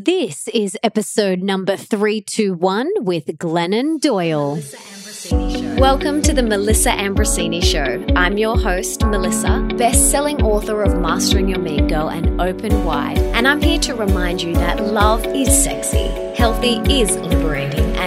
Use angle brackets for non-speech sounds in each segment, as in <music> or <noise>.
This is episode number 321 with Glennon Doyle. Welcome to the Melissa Ambrosini Show. I'm your host, Melissa, best selling author of Mastering Your Mean Girl and Open Wide. And I'm here to remind you that love is sexy, healthy is liberating,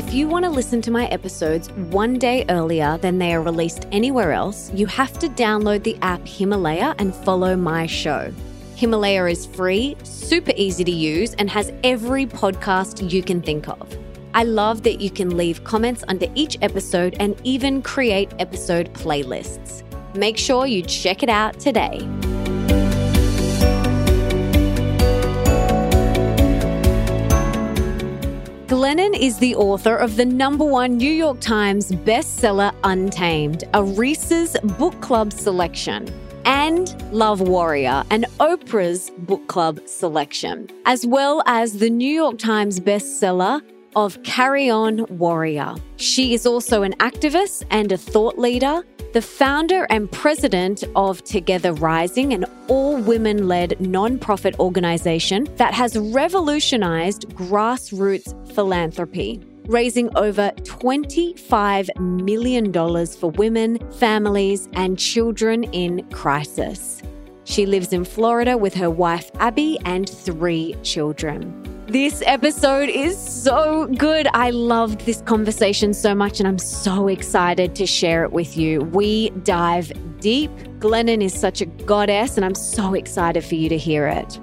If you want to listen to my episodes one day earlier than they are released anywhere else, you have to download the app Himalaya and follow my show. Himalaya is free, super easy to use, and has every podcast you can think of. I love that you can leave comments under each episode and even create episode playlists. Make sure you check it out today. Glennon is the author of the number one New York Times bestseller Untamed, a Reese's Book Club selection, and Love Warrior, an Oprah's Book Club selection, as well as the New York Times bestseller of Carry On Warrior. She is also an activist and a thought leader, the founder and president of Together Rising, an all women led nonprofit organization that has revolutionized grassroots philanthropy. Raising over $25 million for women, families, and children in crisis. She lives in Florida with her wife Abby and three children. This episode is so good. I loved this conversation so much, and I'm so excited to share it with you. We dive deep. Glennon is such a goddess, and I'm so excited for you to hear it.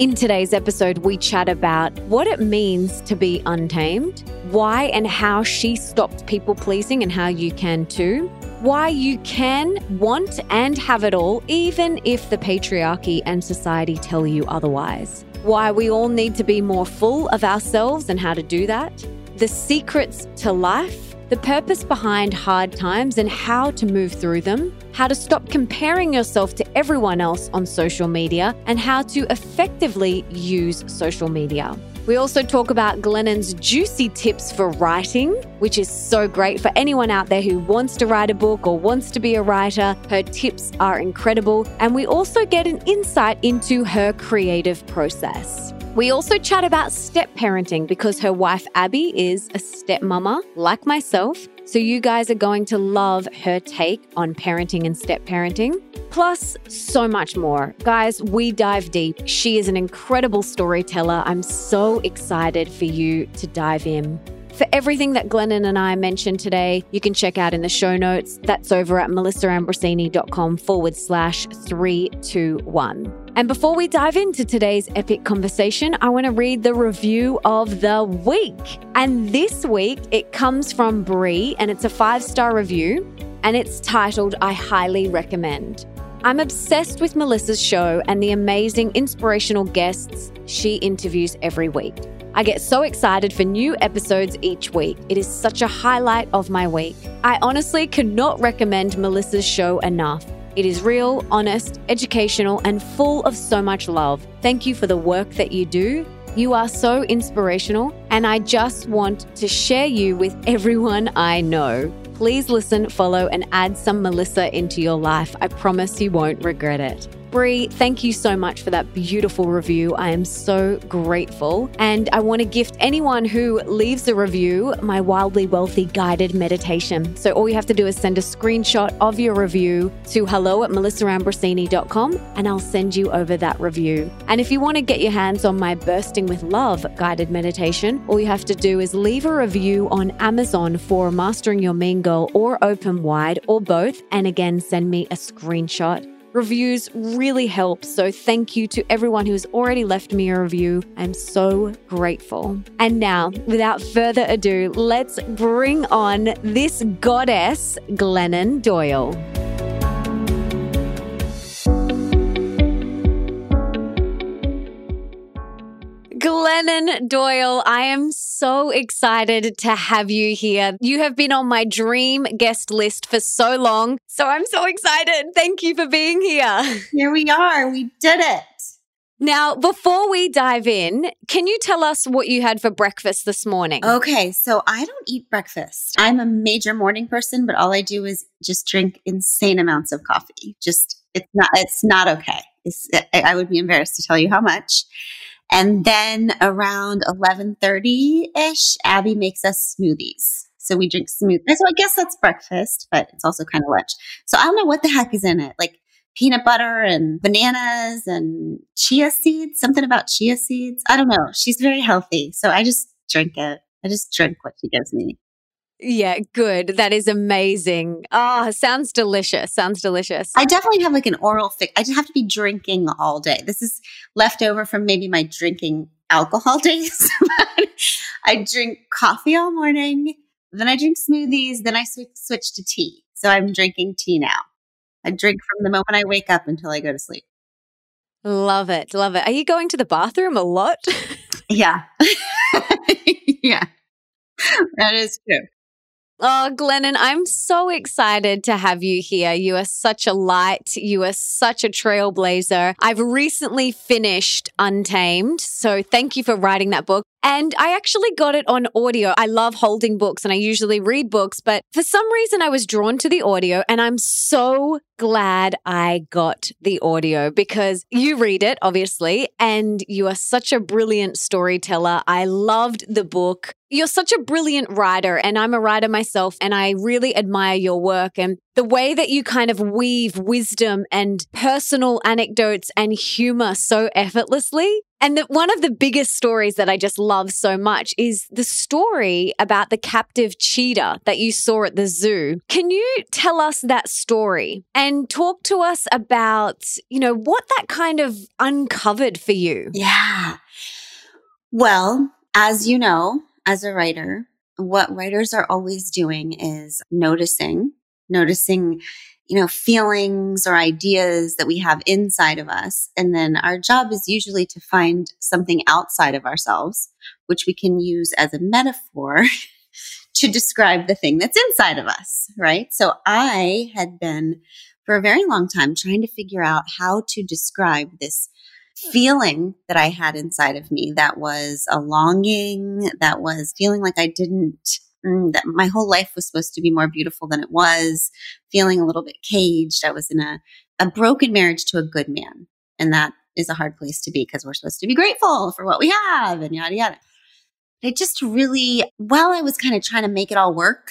In today's episode, we chat about what it means to be untamed, why and how she stopped people pleasing, and how you can too, why you can want and have it all, even if the patriarchy and society tell you otherwise. Why we all need to be more full of ourselves and how to do that, the secrets to life, the purpose behind hard times and how to move through them, how to stop comparing yourself to everyone else on social media, and how to effectively use social media. We also talk about Glennon's juicy tips for writing, which is so great for anyone out there who wants to write a book or wants to be a writer. Her tips are incredible. And we also get an insight into her creative process. We also chat about step parenting because her wife Abby is a stepmama like myself. So you guys are going to love her take on parenting and step parenting. Plus, so much more. Guys, we dive deep. She is an incredible storyteller. I'm so excited for you to dive in. For everything that Glennon and I mentioned today, you can check out in the show notes. That's over at melissaambrosini.com forward slash 321. And before we dive into today's epic conversation, I want to read the review of the week. And this week, it comes from Brie, and it's a five star review, and it's titled I Highly Recommend. I'm obsessed with Melissa's show and the amazing inspirational guests she interviews every week. I get so excited for new episodes each week. It is such a highlight of my week. I honestly could not recommend Melissa's show enough. It is real, honest, educational, and full of so much love. Thank you for the work that you do. You are so inspirational, and I just want to share you with everyone I know. Please listen, follow, and add some Melissa into your life. I promise you won't regret it. Brie, thank you so much for that beautiful review. I am so grateful. And I want to gift anyone who leaves a review my Wildly Wealthy guided meditation. So all you have to do is send a screenshot of your review to hello at melissaambrosini.com and I'll send you over that review. And if you want to get your hands on my Bursting with Love guided meditation, all you have to do is leave a review on Amazon for Mastering Your Mean Girl or Open Wide or both. And again, send me a screenshot. Reviews really help, so thank you to everyone who has already left me a review. I'm so grateful. And now, without further ado, let's bring on this goddess, Glennon Doyle. Glennon Doyle, I am so excited to have you here. You have been on my dream guest list for so long. So I'm so excited. Thank you for being here. <laughs> Here we are. We did it. Now, before we dive in, can you tell us what you had for breakfast this morning? Okay, so I don't eat breakfast. I'm a major morning person, but all I do is just drink insane amounts of coffee. Just it's not it's not okay. It's, I would be embarrassed to tell you how much. And then around 11:30ish, Abby makes us smoothies. So we drink smoothies. So I guess that's breakfast, but it's also kind of lunch. So I don't know what the heck is in it. Like peanut butter and bananas and chia seeds, something about chia seeds. I don't know. She's very healthy. So I just drink it. I just drink what she gives me. Yeah, good. That is amazing. Oh, sounds delicious. Sounds delicious. I definitely have like an oral fix. I just have to be drinking all day. This is left over from maybe my drinking alcohol <laughs> days. I drink coffee all morning, then I drink smoothies, then I switch, switch to tea. So I'm drinking tea now. I drink from the moment I wake up until I go to sleep. Love it. Love it. Are you going to the bathroom a lot? <laughs> yeah. <laughs> yeah. That is true. Oh, Glennon, I'm so excited to have you here. You are such a light. You are such a trailblazer. I've recently finished Untamed. So thank you for writing that book. And I actually got it on audio. I love holding books and I usually read books, but for some reason I was drawn to the audio and I'm so glad I got the audio because you read it, obviously, and you are such a brilliant storyteller. I loved the book. You're such a brilliant writer, and I'm a writer myself, and I really admire your work and the way that you kind of weave wisdom and personal anecdotes and humor so effortlessly. And the, one of the biggest stories that I just love so much is the story about the captive cheetah that you saw at the zoo. Can you tell us that story and talk to us about, you know, what that kind of uncovered for you? Yeah. Well, as you know, as a writer, what writers are always doing is noticing, noticing you know, feelings or ideas that we have inside of us. And then our job is usually to find something outside of ourselves, which we can use as a metaphor <laughs> to describe the thing that's inside of us, right? So I had been for a very long time trying to figure out how to describe this feeling that I had inside of me that was a longing, that was feeling like I didn't Mm, that my whole life was supposed to be more beautiful than it was, feeling a little bit caged. I was in a, a broken marriage to a good man. And that is a hard place to be because we're supposed to be grateful for what we have and yada, yada. I just really, while I was kind of trying to make it all work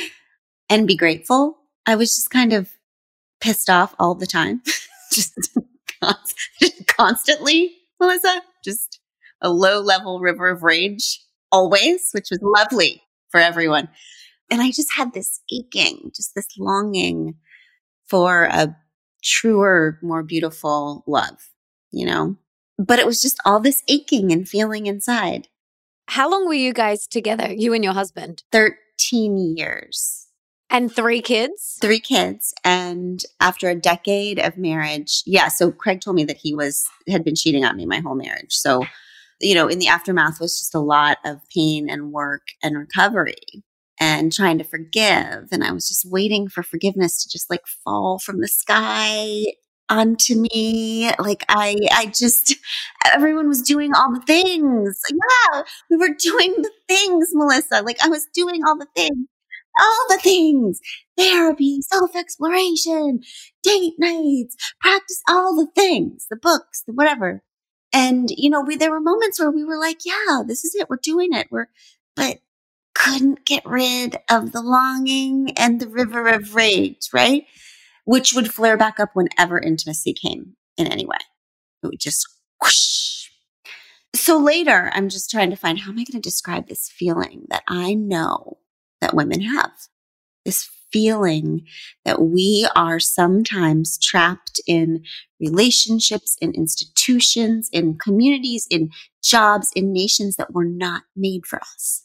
<laughs> and be grateful, I was just kind of pissed off all the time. <laughs> just, just constantly, Melissa, just a low level river of rage always, which was lovely for everyone. And I just had this aching, just this longing for a truer, more beautiful love, you know? But it was just all this aching and feeling inside. How long were you guys together, you and your husband? 13 years. And three kids? Three kids. And after a decade of marriage, yeah. So Craig told me that he was, had been cheating on me my whole marriage. So you know, in the aftermath was just a lot of pain and work and recovery and trying to forgive. And I was just waiting for forgiveness to just like fall from the sky onto me. Like I, I just, <laughs> everyone was doing all the things. Yeah, we were doing the things, Melissa. Like I was doing all the things, all the things, therapy, self exploration, date nights, practice all the things, the books, the whatever. And, you know, we, there were moments where we were like, yeah, this is it. We're doing it. We're, but couldn't get rid of the longing and the river of rage, right? Which would flare back up whenever intimacy came in any way. It would just whoosh. So later, I'm just trying to find how am I going to describe this feeling that I know that women have? This feeling that we are sometimes trapped in relationships, in institutions, in communities, in jobs, in nations that were not made for us.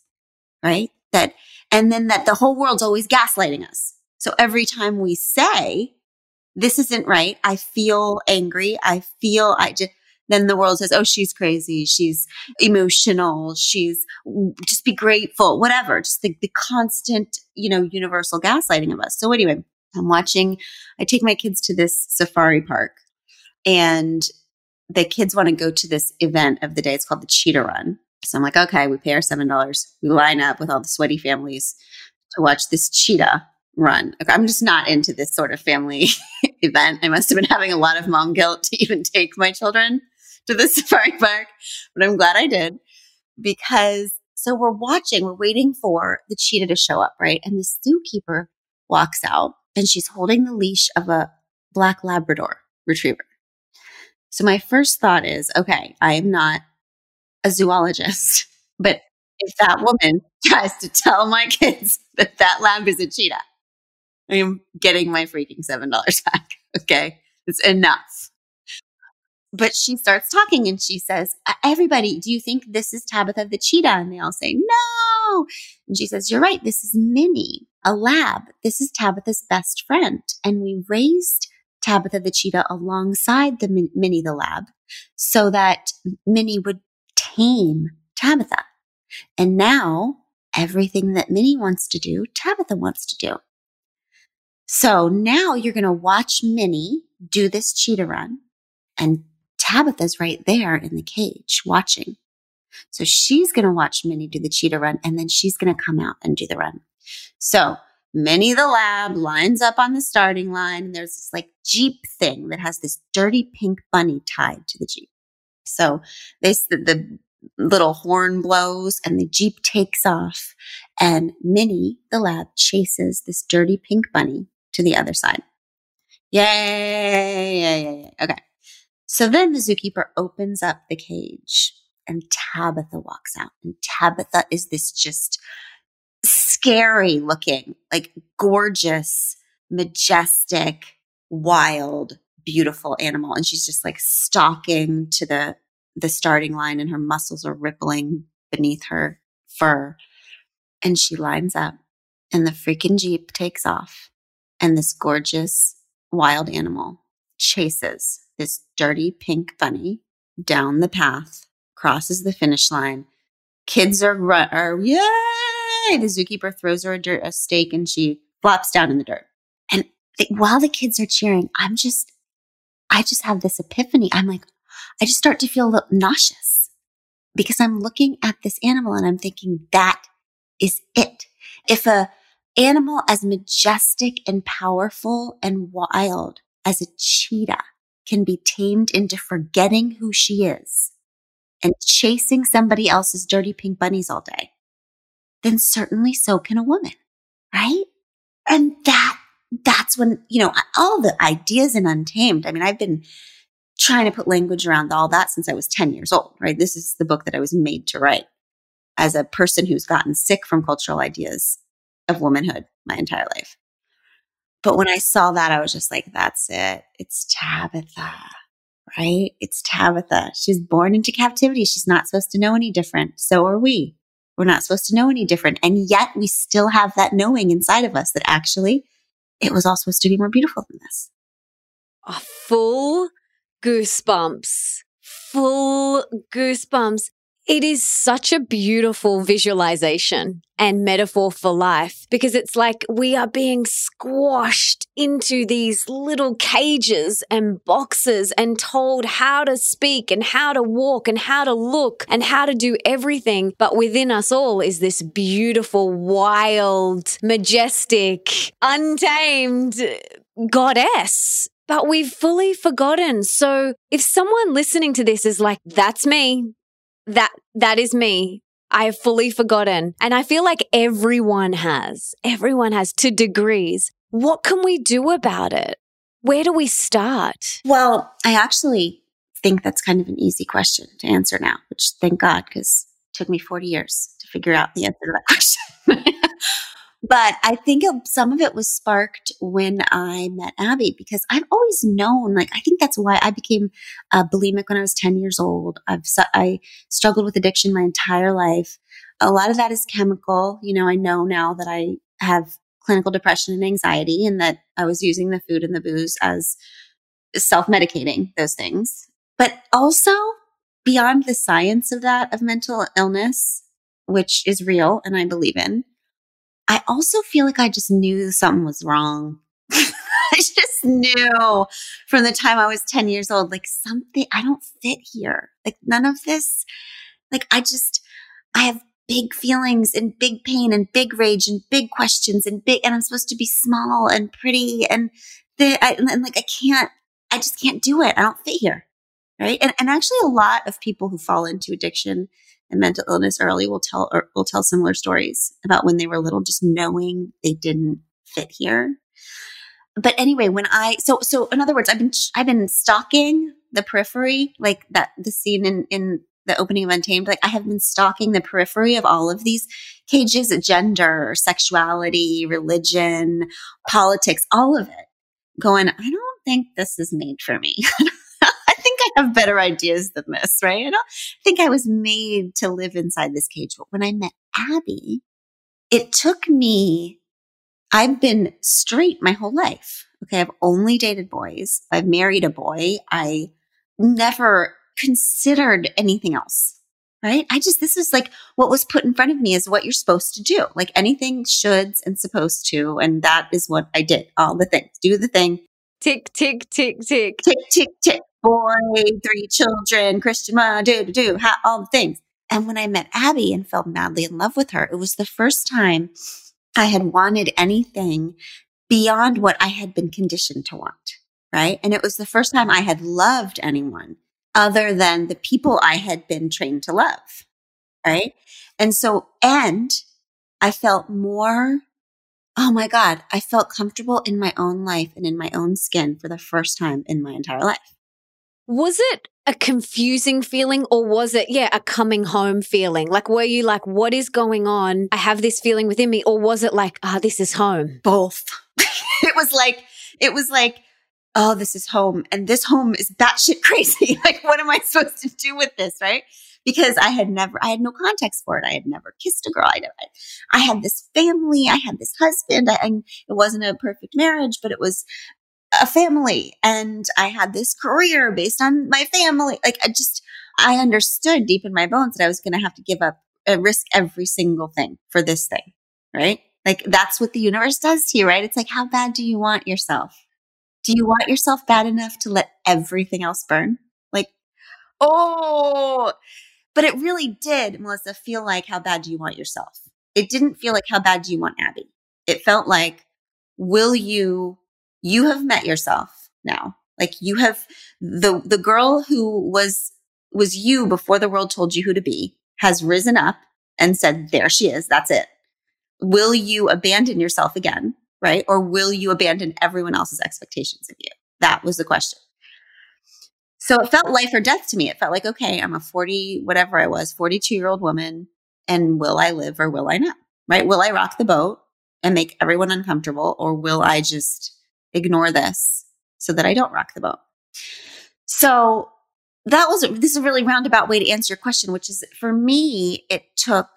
Right? That, and then that the whole world's always gaslighting us. So every time we say, this isn't right, I feel angry, I feel, I just, then the world says, oh, she's crazy. She's emotional. She's just be grateful, whatever. Just the, the constant, you know, universal gaslighting of us. So anyway, I'm watching, I take my kids to this safari park and the kids want to go to this event of the day. It's called the Cheetah Run. So I'm like, okay, we pay our $7. We line up with all the sweaty families to watch this cheetah run. I'm just not into this sort of family <laughs> event. I must have been having a lot of mom guilt to even take my children to the <laughs> safari park, but I'm glad I did because so we're watching, we're waiting for the cheetah to show up, right? And the zookeeper walks out and she's holding the leash of a black Labrador retriever. So my first thought is, okay, I am not a zoologist, <laughs> but if that woman <laughs> tries to tell my kids that that lab is a cheetah, I am getting my freaking $7 back. Okay. It's enough. But she starts talking and she says, uh, Everybody, do you think this is Tabitha the cheetah? And they all say, No. And she says, You're right. This is Minnie, a lab. This is Tabitha's best friend. And we raised Tabitha the cheetah alongside the Min- Minnie the lab so that Minnie would tame Tabitha. And now everything that Minnie wants to do, Tabitha wants to do. So now you're going to watch Minnie do this cheetah run and Tabitha's right there in the cage watching. So she's going to watch Minnie do the cheetah run and then she's going to come out and do the run. So Minnie the lab lines up on the starting line and there's this like Jeep thing that has this dirty pink bunny tied to the Jeep. So they, the, the little horn blows and the Jeep takes off and Minnie the lab chases this dirty pink bunny to the other side. Yay, yay, yay, yay. Okay. So then the zookeeper opens up the cage and Tabitha walks out. And Tabitha is this just scary looking, like gorgeous, majestic, wild, beautiful animal. And she's just like stalking to the, the starting line and her muscles are rippling beneath her fur. And she lines up and the freaking Jeep takes off and this gorgeous wild animal chases this dirty pink bunny down the path, crosses the finish line. Kids are, run, are yay! The zookeeper throws her a, dirt, a steak and she flops down in the dirt. And while the kids are cheering, I'm just, I just have this epiphany. I'm like, I just start to feel a little nauseous because I'm looking at this animal and I'm thinking that is it. If a animal as majestic and powerful and wild as a cheetah can be tamed into forgetting who she is and chasing somebody else's dirty pink bunnies all day, then certainly so can a woman, right? And that, that's when, you know, all the ideas in Untamed. I mean, I've been trying to put language around all that since I was 10 years old, right? This is the book that I was made to write as a person who's gotten sick from cultural ideas of womanhood my entire life. But when I saw that, I was just like, that's it. It's Tabitha, right? It's Tabitha. She's born into captivity. She's not supposed to know any different. So are we. We're not supposed to know any different. And yet we still have that knowing inside of us that actually it was all supposed to be more beautiful than this. A full goosebumps, full goosebumps. It is such a beautiful visualization and metaphor for life because it's like we are being squashed into these little cages and boxes and told how to speak and how to walk and how to look and how to do everything. But within us all is this beautiful, wild, majestic, untamed goddess but we've fully forgotten. So if someone listening to this is like, that's me, that that is me. I have fully forgotten. And I feel like everyone has. Everyone has to degrees. What can we do about it? Where do we start? Well, I actually think that's kind of an easy question to answer now, which thank God, because it took me 40 years to figure out the answer to that <laughs> question. But I think some of it was sparked when I met Abby because I've always known, like, I think that's why I became uh, bulimic when I was 10 years old. I've, I struggled with addiction my entire life. A lot of that is chemical. You know, I know now that I have clinical depression and anxiety and that I was using the food and the booze as self medicating those things. But also beyond the science of that, of mental illness, which is real and I believe in, I also feel like I just knew something was wrong. <laughs> I just knew from the time I was 10 years old, like something, I don't fit here. Like none of this, like I just, I have big feelings and big pain and big rage and big questions and big, and I'm supposed to be small and pretty and the, I, and like I can't, I just can't do it. I don't fit here. Right. And, and actually a lot of people who fall into addiction and mental illness early will tell, or will tell similar stories about when they were little, just knowing they didn't fit here. But anyway, when I, so, so in other words, I've been, I've been stalking the periphery, like that, the scene in, in the opening of Untamed, like I have been stalking the periphery of all of these cages, gender, sexuality, religion, politics, all of it, going, I don't think this is made for me. <laughs> I think I have better ideas than this, right? I don't think I was made to live inside this cage. But when I met Abby, it took me, I've been straight my whole life. Okay. I've only dated boys. I've married a boy. I never considered anything else. Right. I just, this is like what was put in front of me is what you're supposed to do. Like anything shoulds and supposed to. And that is what I did. All the things. Do the thing. Tick, tick, tick, tick. Tick, tick, tick. Boy, three children, Christian, ma, do, do, all the things. And when I met Abby and fell madly in love with her, it was the first time I had wanted anything beyond what I had been conditioned to want. Right. And it was the first time I had loved anyone other than the people I had been trained to love. Right. And so, and I felt more, oh my God, I felt comfortable in my own life and in my own skin for the first time in my entire life. Was it a confusing feeling or was it, yeah, a coming home feeling? Like, were you like, what is going on? I have this feeling within me. Or was it like, ah, oh, this is home? Both. <laughs> it was like, it was like, oh, this is home. And this home is batshit crazy. <laughs> like, what am I supposed to do with this? Right. Because I had never, I had no context for it. I had never kissed a girl. I, I had this family. I had this husband. I, and it wasn't a perfect marriage, but it was a family and I had this career based on my family. Like I just, I understood deep in my bones that I was going to have to give up, and risk every single thing for this thing. Right. Like that's what the universe does to you, right? It's like, how bad do you want yourself? Do you want yourself bad enough to let everything else burn? Like, oh, but it really did, Melissa, feel like how bad do you want yourself? It didn't feel like how bad do you want Abby? It felt like, will you, you have met yourself now. Like you have the, the girl who was, was you before the world told you who to be has risen up and said, there she is. That's it. Will you abandon yourself again? right? Or will you abandon everyone else's expectations of you? That was the question. So it felt life or death to me. It felt like, okay, I'm a 40, whatever I was, 42 year old woman. And will I live or will I not? Right? Will I rock the boat and make everyone uncomfortable or will I just ignore this so that I don't rock the boat? So that was, this is a really roundabout way to answer your question, which is for me, it took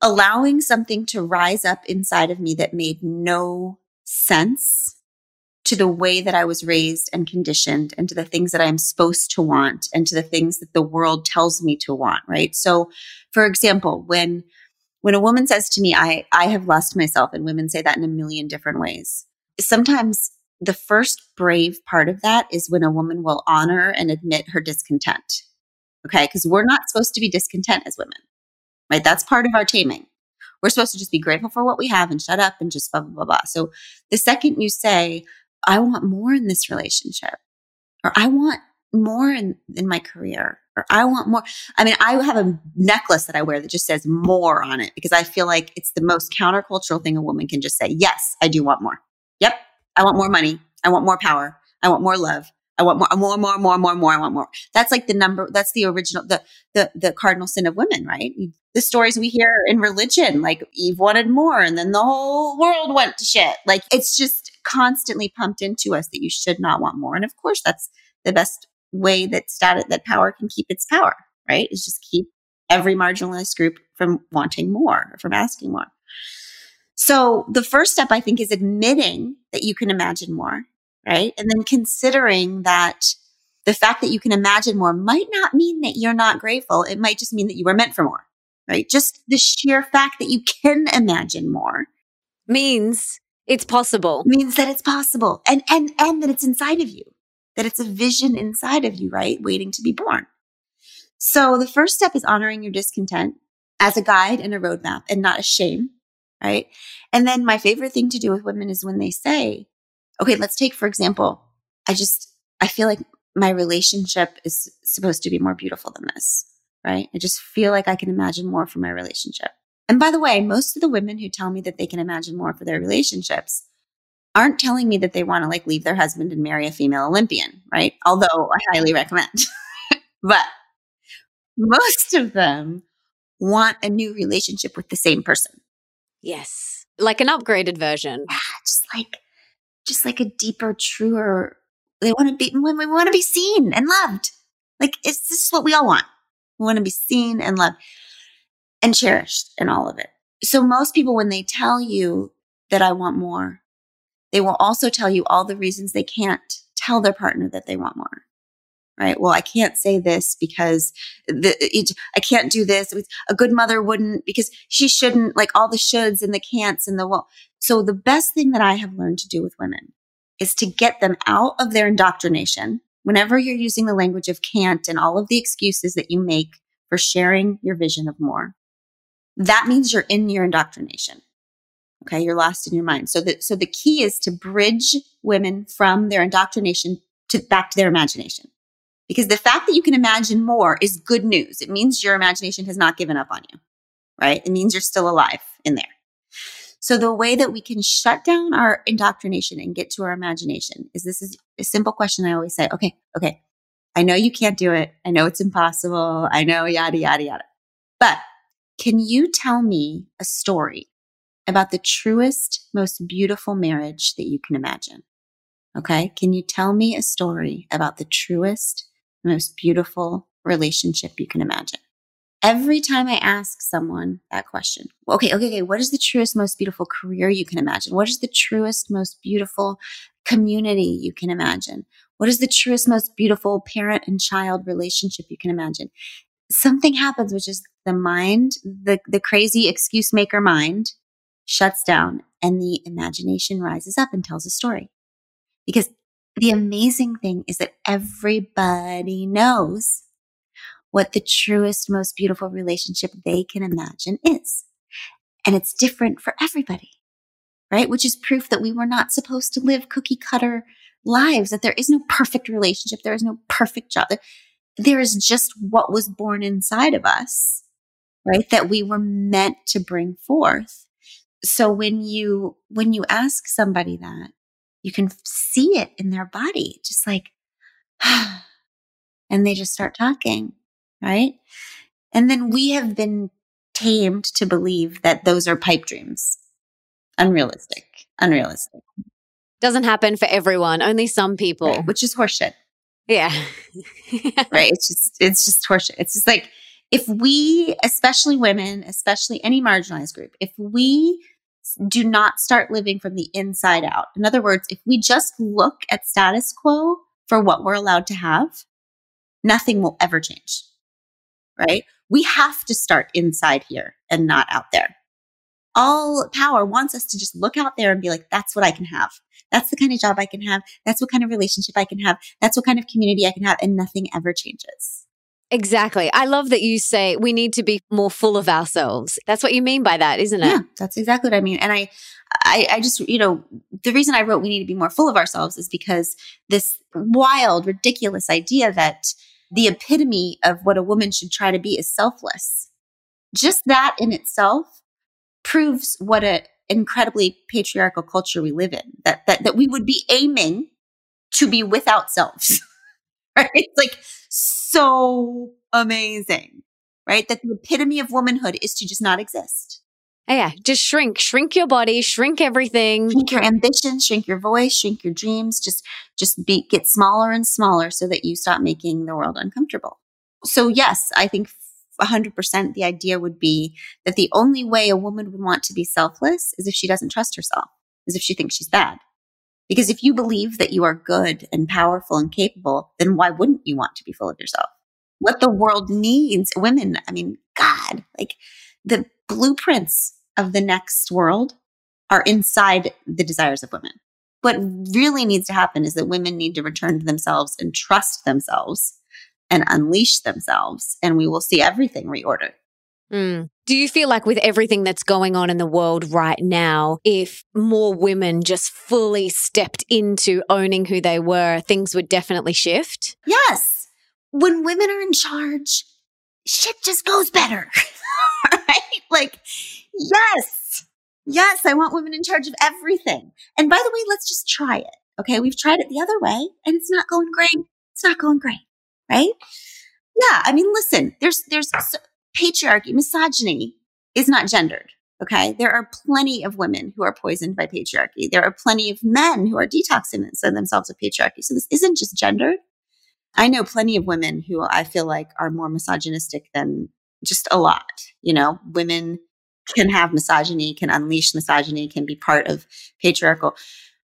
allowing something to rise up inside of me that made no sense to the way that I was raised and conditioned and to the things that I'm supposed to want and to the things that the world tells me to want, right? So, for example, when when a woman says to me, I, I have lost myself, and women say that in a million different ways. Sometimes the first brave part of that is when a woman will honor and admit her discontent. Okay. Because we're not supposed to be discontent as women right? That's part of our taming. We're supposed to just be grateful for what we have and shut up and just blah, blah, blah, blah. So the second you say, I want more in this relationship, or I want more in, in my career, or I want more. I mean, I have a necklace that I wear that just says more on it because I feel like it's the most countercultural thing a woman can just say. Yes, I do want more. I want more money. I want more power. I want more love. I want more, more, more, more, more, more. I want more. That's like the number. That's the original, the, the, the cardinal sin of women, right? The stories we hear in religion, like Eve wanted more and then the whole world went to shit. Like it's just constantly pumped into us that you should not want more. And of course, that's the best way that that power can keep its power, right? Is just keep every marginalized group from wanting more, from asking more. So the first step, I think, is admitting that you can imagine more right? And then considering that The fact that you can imagine more might not mean that you're not grateful. It might just mean that you were meant for more, right? Just the sheer fact that you can imagine more means it's possible. Means that it's possible and, and, and that it's inside of you, that it's a vision inside of you, right? Waiting to be born. So the first step is honoring your discontent as a guide and a roadmap and not a shame, right? And then my favorite thing to do with women is when they say, okay, let's take, for example, I just, I feel like my relationship is supposed to be more beautiful than this, right? I just feel like I can imagine more for my relationship. And by the way, most of the women who tell me that they can imagine more for their relationships aren't telling me that they want to like leave their husband and marry a female Olympian, right? Although I highly recommend. <laughs> but most of them want a new relationship with the same person. Yes. Like an upgraded version. Yeah, just like just like a deeper, truer they want to be when we want to be seen and loved. Like it's this is what we all want. We want to be seen and loved and cherished and all of it. So most people, when they tell you that I want more, they will also tell you all the reasons they can't tell their partner that they want more. Right. Well, I can't say this because the, it, I can't do this. A good mother wouldn't because she shouldn't like all the shoulds and the can'ts and the well. So the best thing that I have learned to do with women is to get them out of their indoctrination. Whenever you're using the language of can't and all of the excuses that you make for sharing your vision of more, that means you're in your indoctrination. Okay. You're lost in your mind. So that, so the key is to bridge women from their indoctrination to back to their imagination. Because the fact that you can imagine more is good news. It means your imagination has not given up on you, right? It means you're still alive in there. So the way that we can shut down our indoctrination and get to our imagination is this is a simple question I always say. Okay. Okay. I know you can't do it. I know it's impossible. I know yada, yada, yada. But can you tell me a story about the truest, most beautiful marriage that you can imagine? Okay. Can you tell me a story about the truest, most beautiful relationship you can imagine? Every time I ask someone that question, okay, okay, okay, what is the truest, most beautiful career you can imagine? What is the truest, most beautiful community you can imagine? What is the truest, most beautiful parent and child relationship you can imagine? Something happens, which is the mind, the, the crazy excuse maker mind shuts down and the imagination rises up and tells a story. Because the amazing thing is that everybody knows what the truest, most beautiful relationship they can imagine is. And it's different for everybody, right? Which is proof that we were not supposed to live cookie cutter lives, that there is no perfect relationship. There is no perfect job. There is just what was born inside of us right? That we were meant to bring forth. So when you, when you ask somebody that, you can see it in their body, just like, <sighs> and they just start talking, right? And then we have been tamed to believe that those are pipe dreams. Unrealistic, unrealistic. Doesn't happen for everyone, only some people. Right, which is horseshit. Yeah. <laughs> right. It's just, it's just horseshit. It's just like, if we, especially women, especially any marginalized group, if we do not start living from the inside out, in other words, if we just look at status quo for what we're allowed to have, nothing will ever change. Right? We have to start inside here and not out there. All power wants us to just look out there and be like, that's what I can have. That's the kind of job I can have. That's what kind of relationship I can have. That's what kind of community I can have. And nothing ever changes. Exactly. I love that you say we need to be more full of ourselves. That's what you mean by that, isn't it? Yeah, that's exactly what I mean. And I, I, I just, you know, the reason I wrote we need to be more full of ourselves is because this wild, ridiculous idea that the epitome of what a woman should try to be is selfless. Just that in itself proves what an incredibly patriarchal culture we live in. That that that we would be aiming to be without selves. <laughs> right? It's like so amazing, right? That the epitome of womanhood is to just not exist. Oh, yeah, just shrink, shrink your body, shrink everything. Shrink your ambition, shrink your voice, shrink your dreams. Just, just be, get smaller and smaller so that you stop making the world uncomfortable. So yes, I think 100% the idea would be that the only way a woman would want to be selfless is if she doesn't trust herself, is if she thinks she's bad. Because if you believe that you are good and powerful and capable, then why wouldn't you want to be full of yourself? What the world needs, women, I mean, God, like the blueprints of the next world are inside the desires of women. What really needs to happen is that women need to return to themselves and trust themselves and unleash themselves, and we will see everything reordered. Mm. Do you feel like with everything that's going on in the world right now, if more women just fully stepped into owning who they were, things would definitely shift? Yes. When women are in charge, shit just goes better. <laughs> right? Like, yes. Yes, I want women in charge of everything. And by the way, let's just try it. Okay. We've tried it the other way and it's not going great. It's not going great. Right? Yeah. I mean, listen, there's, there's so, patriarchy, misogyny is not gendered. Okay. There are plenty of women who are poisoned by patriarchy. There are plenty of men who are detoxing themselves of patriarchy. So this isn't just gendered. I know plenty of women who I feel like are more misogynistic than just a lot. You know, women can have misogyny, can unleash misogyny, can be part of patriarchal.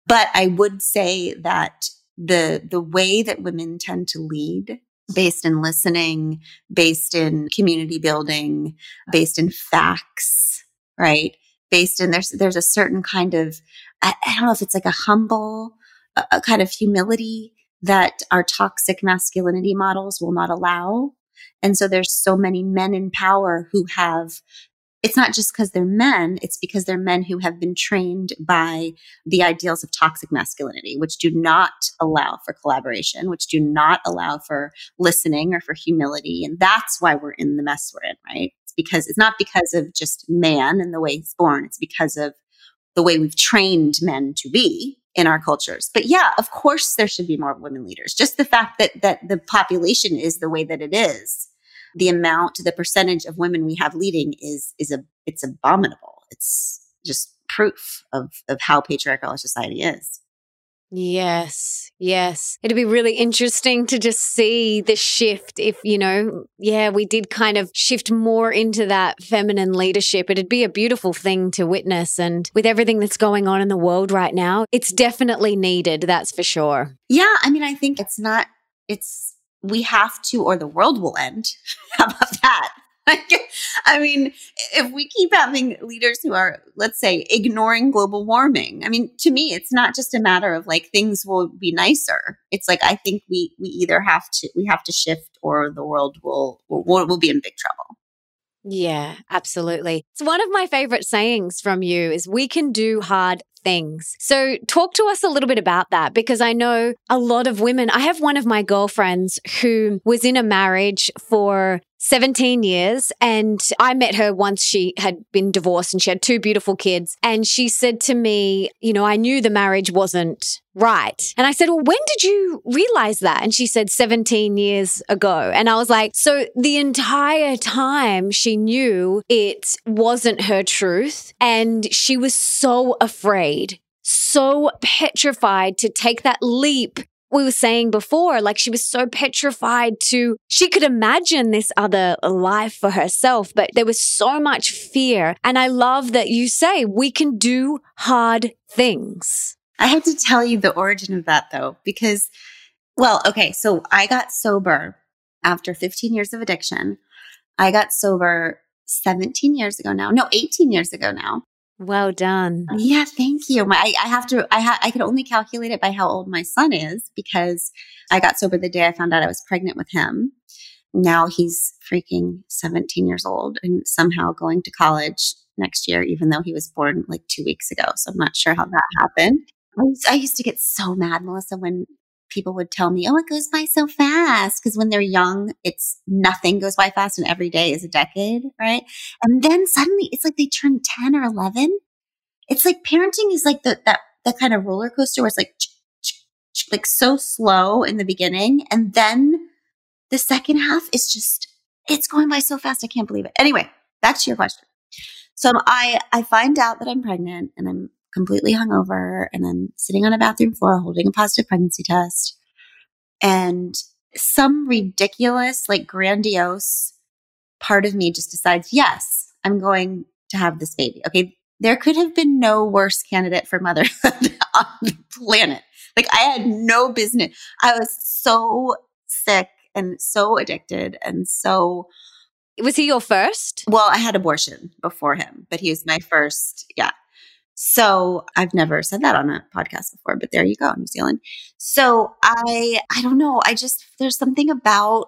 But I would say that the the way that women tend to lead based in listening, based in community building, based in facts, right? Based in there's there's a certain kind of I, I don't know if it's like a humble, a, a kind of humility that our toxic masculinity models will not allow. And so there's so many men in power who have it's not just because they're men, it's because they're men who have been trained by the ideals of toxic masculinity, which do not allow for collaboration, which do not allow for listening or for humility. And that's why we're in the mess we're in, right? It's because it's not because of just man and the way he's born, it's because of the way we've trained men to be in our cultures. But yeah, of course there should be more women leaders. Just the fact that that the population is the way that it is the amount, the percentage of women we have leading is is a it's abominable. It's just proof of of how patriarchal our society is. Yes, yes. It'd be really interesting to just see the shift if, you know, yeah, we did kind of shift more into that feminine leadership. It'd be a beautiful thing to witness. And with everything that's going on in the world right now, it's definitely needed. That's for sure. Yeah. I mean, I think it's not, it's, we have to, or the world will end. <laughs> How about that? <laughs> I mean, if we keep having leaders who are, let's say, ignoring global warming, I mean, to me, it's not just a matter of like things will be nicer. It's like I think we we either have to we have to shift, or the world will will, will be in big trouble. Yeah, absolutely. It's one of my favorite sayings from you is we can do hard things. So, talk to us a little bit about that because I know a lot of women. I have one of my girlfriends who was in a marriage for 17 years. And I met her once she had been divorced and she had two beautiful kids. And she said to me, You know, I knew the marriage wasn't right. And I said, Well, when did you realize that? And she said, 17 years ago. And I was like, So the entire time she knew it wasn't her truth. And she was so afraid so petrified to take that leap we were saying before, like she was so petrified to, she could imagine this other life for herself, but there was so much fear. And I love that you say we can do hard things. I have to tell you the origin of that though, because, well, okay, so I got sober after 15 years of addiction. I got sober 17 years ago now. No, 18 years ago now. Well done. Yeah, thank you. My, I, I have to. I ha, I can only calculate it by how old my son is because I got sober the day I found out I was pregnant with him. Now he's freaking 17 years old and somehow going to college next year, even though he was born like two weeks ago. So I'm not sure how that happened. I used, I used to get so mad, Melissa, when people would tell me, "Oh, it goes by so fast." Because when they're young, it's nothing goes by fast, and every day is a decade, right? And then suddenly, it's like they turn ten or eleven. It's like parenting is like the that that kind of roller coaster where it's like like so slow in the beginning, and then the second half is just it's going by so fast. I can't believe it. Anyway, back to your question. So I I find out that I'm pregnant, and I'm completely hungover and I'm sitting on a bathroom floor holding a positive pregnancy test. And some ridiculous, like grandiose part of me just decides, yes, I'm going to have this baby. Okay. there could have been no worse candidate for motherhood <laughs> on the planet. Like I had no business. I was so sick and so addicted and so was he your first? Well, I had abortion before him, but he was my first. Yeah. So I've never said that on a podcast before, but there you go, New Zealand. So I, I don't know. I just, there's something about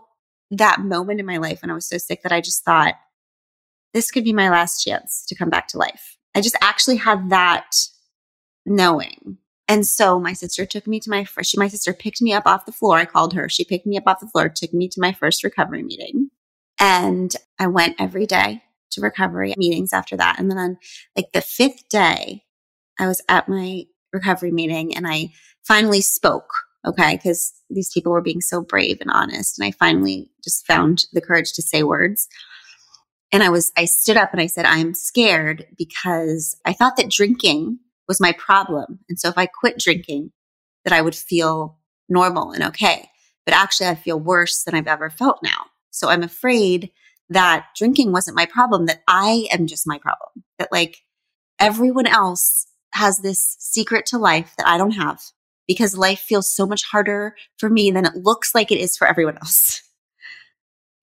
that moment in my life when I was so sick that I just thought this could be my last chance to come back to life. I just actually had that knowing. And so my sister took me to my first, she, my sister picked me up off the floor. I called her. She picked me up off the floor, took me to my first recovery meeting. And I went every day to recovery meetings after that. And then on like the fifth day, I was at my recovery meeting and I finally spoke. Okay. Cause these people were being so brave and honest. And I finally just found the courage to say words. And I was, I stood up and I said, I'm scared because I thought that drinking was my problem. And so if I quit drinking, that I would feel normal and okay. But actually, I feel worse than I've ever felt now. So I'm afraid that drinking wasn't my problem, that I am just my problem, that like everyone else has this secret to life that I don't have because life feels so much harder for me than it looks like it is for everyone else. <laughs>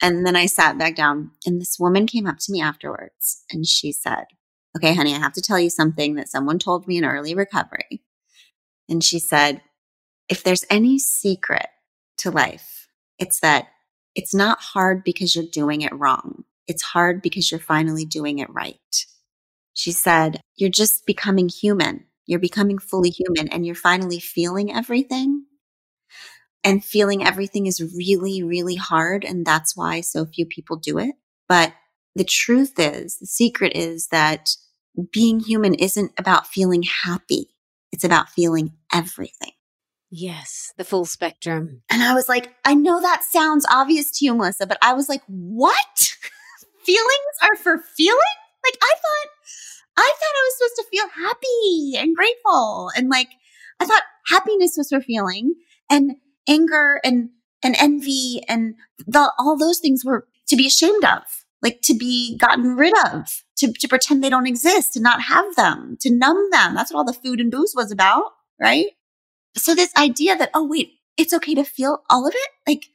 And then I sat back down and this woman came up to me afterwards and she said, Okay, honey, I have to tell you something that someone told me in early recovery. And she said, If there's any secret to life, it's that it's not hard because you're doing it wrong. It's hard because you're finally doing it right. She said, You're just becoming human. You're becoming fully human and you're finally feeling everything and feeling everything is really, really hard. And that's why so few people do it. But the truth is, the secret is that being human isn't about feeling happy. It's about feeling everything. Yes, the full spectrum. And I was like, I know that sounds obvious to you, Melissa, but I was like, what? <laughs> Feelings are for feeling? Like I thought, I thought I was supposed to feel happy and grateful. And like, I thought happiness was for feeling and anger and, and envy and the, all those things were to be ashamed of, like to be gotten rid of, to, to pretend they don't exist, to not have them, to numb them. That's what all the food and booze was about, right? So this idea that, oh, wait, it's okay to feel all of it. Like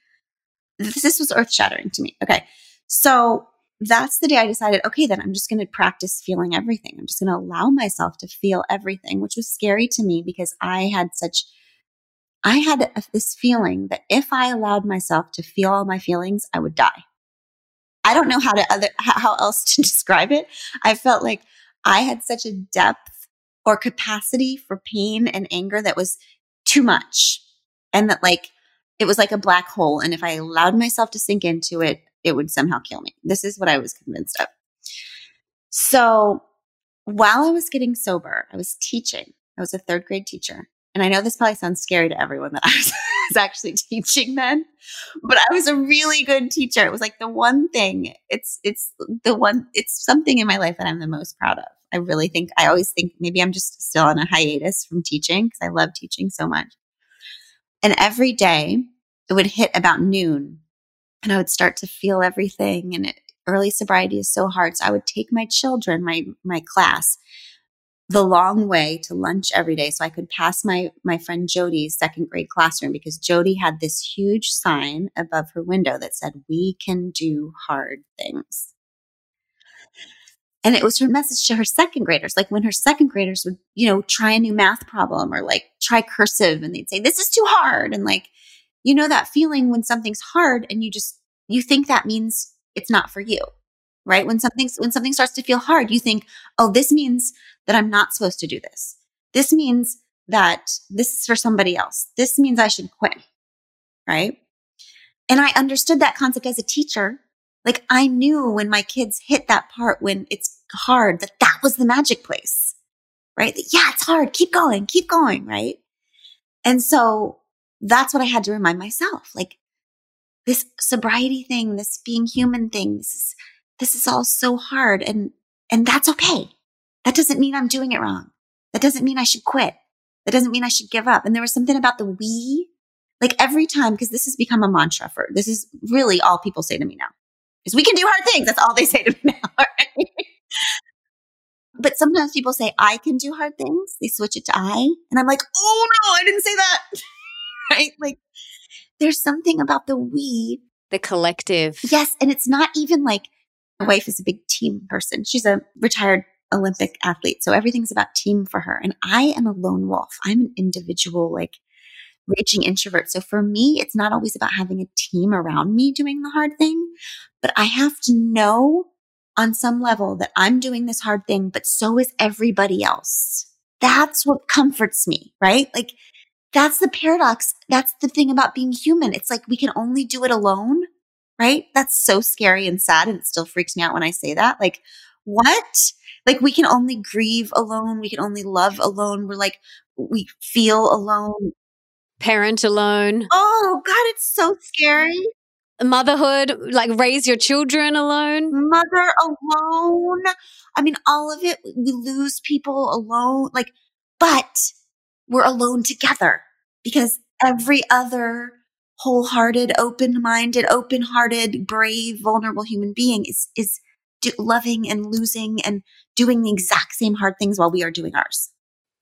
this, this was earth shattering to me. Okay. So that's the day I decided, okay, then I'm just going to practice feeling everything. I'm just going to allow myself to feel everything, which was scary to me because I had such I had this feeling that if I allowed myself to feel all my feelings, I would die. I don't know how to other, how else to <laughs> describe it. I felt like I had such a depth or capacity for pain and anger that was too much. And that like, it was like a black hole. And if I allowed myself to sink into it, it would somehow kill me. This is what I was convinced of. So while I was getting sober, I was teaching. I was a third grade teacher. And I know this probably sounds scary to everyone that <laughs> I was, was actually teaching then, but I was a really good teacher. It was like the one thing, it's, it's the one, it's something in my life that I'm the most proud of. I really think, I always think maybe I'm just still on a hiatus from teaching because I love teaching so much. And every day it would hit about noon and I would start to feel everything. And it, early sobriety is so hard. So I would take my children, my, my class, the long way to lunch every day so I could pass my my friend Jody's second grade classroom because Jody had this huge sign above her window that said we can do hard things. And it was her message to her second graders. Like when her second graders would, you know, try a new math problem or like try cursive and they'd say, this is too hard. And like, you know, that feeling when something's hard and you just, you think that means it's not for you right? When something's, when something starts to feel hard, you think, oh, this means that I'm not supposed to do this. This means that this is for somebody else. This means I should quit. Right. And I understood that concept as a teacher. Like I knew when my kids hit that part when it's hard that that was the magic place. Right. That, yeah, it's hard. Keep going, keep going. Right. And so that's what I had to remind myself. Like this sobriety thing, this being human thing, this is this is all so hard and, and that's okay. That doesn't mean I'm doing it wrong. That doesn't mean I should quit. That doesn't mean I should give up. And there was something about the we, like every time, because this has become a mantra for, this is really all people say to me now is we can do hard things. That's all they say to me now. <laughs> Right? But sometimes people say I can do hard things. They switch it to I. And I'm like, oh no, I didn't say that. <laughs> right? Like there's something about the we. The collective. Yes. And it's not even like my wife is a big team person. She's a retired Olympic athlete. So everything's about team for her. And I am a lone wolf. I'm an individual, like raging introvert. So for me, it's not always about having a team around me doing the hard thing, but I have to know on some level that I'm doing this hard thing, but so is everybody else. That's what comforts me, right? Like that's the paradox. That's the thing about being human. It's like we can only do it alone, right? That's so scary and sad. And it still freaks me out when I say that. Like, what? Like we can only grieve alone. We can only love alone. We're like, we feel alone. Parent alone. Oh God, it's so scary. Motherhood, like raise your children alone. Mother alone. I mean, all of it, we lose people alone. Like, but we're alone together because every other wholehearted, open-minded, open-hearted, brave, vulnerable human being is, is do, loving and losing and doing the exact same hard things while we are doing ours.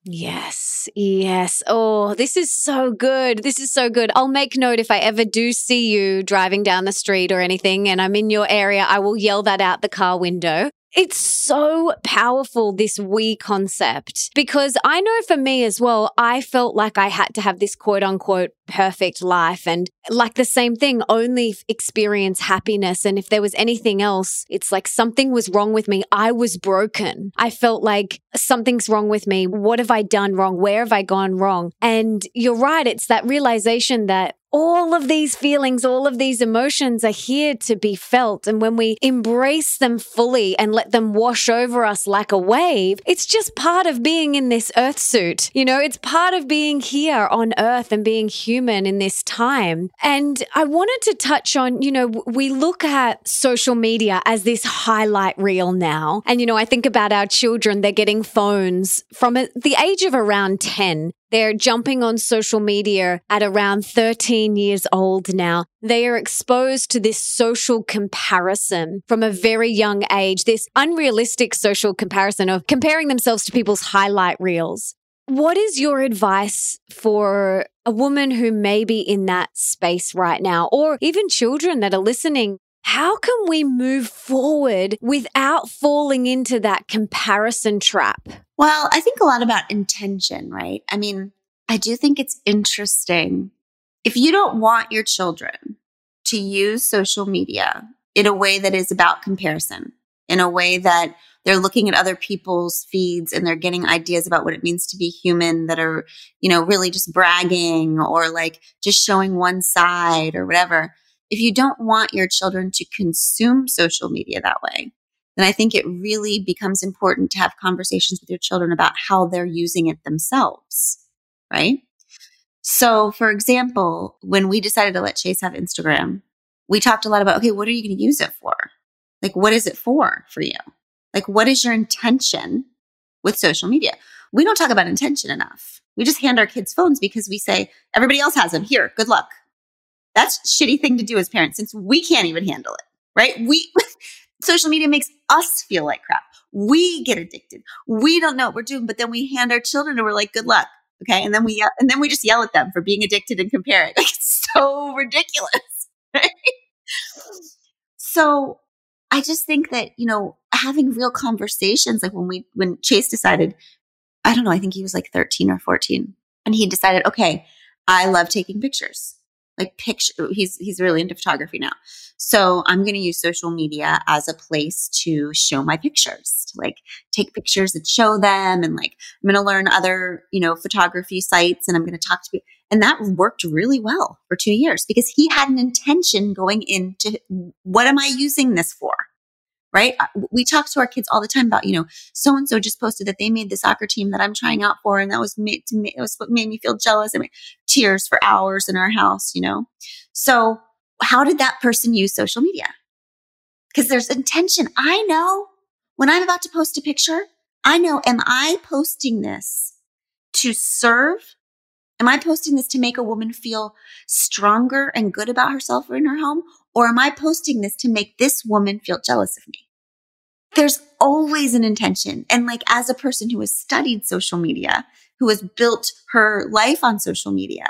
Yes, yes. Oh, this is so good. This is so good. I'll make note if I ever do see you driving down the street or anything and I'm in your area, I will yell that out the car window. It's so powerful, this we concept, because I know for me as well, I felt like I had to have this quote unquote perfect life and like the same thing, only experience happiness. And if there was anything else, it's like something was wrong with me. I was broken. I felt like something's wrong with me. What have I done wrong? Where have I gone wrong? And you're right. It's that realization that all of these feelings, all of these emotions are here to be felt. And when we embrace them fully and let them wash over us like a wave, it's just part of being in this earth suit. You know, it's part of being here on earth and being human in this time. And I wanted to touch on, you know, we look at social media as this highlight reel now. And, you know, I think about our children, they're getting phones from the age of around 10. They're jumping on social media at around 13 years old now. They are exposed to this social comparison from a very young age, this unrealistic social comparison of comparing themselves to people's highlight reels. What is your advice for a woman who may be in that space right now, or even children that are listening? How can we move forward without falling into that comparison trap? Well, I think a lot about intention, right? I mean, I do think it's interesting. If you don't want your children to use social media in a way that is about comparison, in a way that they're looking at other people's feeds and they're getting ideas about what it means to be human that are, you know, really just bragging or like just showing one side or whatever. If you don't want your children to consume social media that way, then I think it really becomes important to have conversations with your children about how they're using it themselves. Right. So, for example, when we decided to let Chase have Instagram, we talked a lot about, okay, what are you going to use it for? Like, what is it for for you? Like, what is your intention with social media? We don't talk about intention enough. We just hand our kids phones because we say, everybody else has them. Here, good luck. That's shitty thing to do as parents since we can't even handle it, right? We, <laughs> social media makes us feel like crap. We get addicted. We don't know what we're doing, but then we hand our children and we're like, good luck. Okay. And then we, and then we just yell at them for being addicted and comparing. <laughs> Like it's so ridiculous. <laughs> Right? So I just think that, you know, having real conversations, like when we, when Chase decided, I don't know, I think he was like 13 or 14 and he decided, okay, I love taking pictures like picture he's he's really into photography now. So i'm going to use social media as a place to show my pictures to like take pictures and show them and like i'm going to learn other you know photography sites and i'm going to talk to people and that worked really well for two years because he had an intention going into what am i using this for right? Uh, we talk to our kids all the time about, you know, so and so just posted that they made the soccer team that I'm trying out for, and that was made to me, it was what made me feel jealous. I mean, tears for hours in our house, you know. So, how did that person use social media? Because there's intention. I know when I'm about to post a picture, I know, am I posting this to serve? Am I posting this to make a woman feel stronger and good about herself in her home? Or am I posting this to make this woman feel jealous of me? there's always an intention. And like, as a person who has studied social media, who has built her life on social media,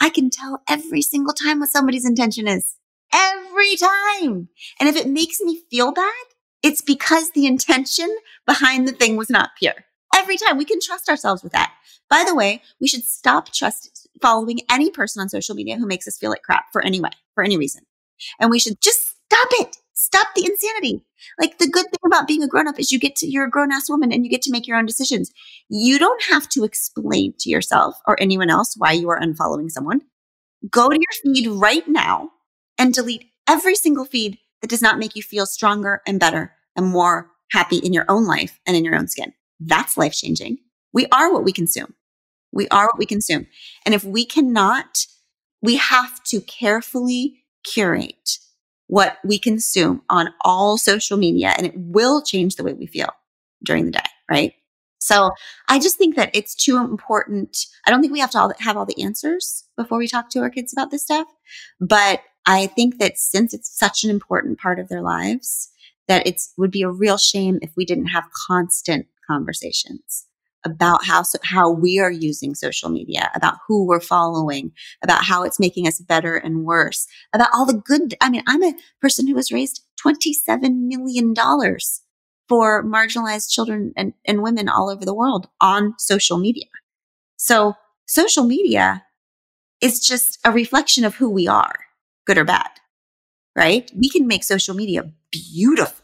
I can tell every single time what somebody's intention is. Every time. And if it makes me feel bad, it's because the intention behind the thing was not pure. Every time we can trust ourselves with that. By the way, we should stop trust following any person on social media who makes us feel like crap for any way, for any reason. And we should just stop it. Stop the insanity. Like the good thing about being a grown up is you get to, you're a grown ass woman and you get to make your own decisions. You don't have to explain to yourself or anyone else why you are unfollowing someone. Go to your feed right now and delete every single feed that does not make you feel stronger and better and more happy in your own life and in your own skin. That's life changing. We are what we consume. We are what we consume. And if we cannot, we have to carefully curate what we consume on all social media and it will change the way we feel during the day, right? So I just think that it's too important. I don't think we have to have all the answers before we talk to our kids about this stuff. But I think that since it's such an important part of their lives, that it would be a real shame if we didn't have constant conversations about how so, how we are using social media, about who we're following, about how it's making us better and worse, about all the good. I mean, I'm a person who has raised twenty seven million dollars for marginalized children and, and women all over the world on social media. So social media is just a reflection of who we are, good or bad, right? We can make social media beautiful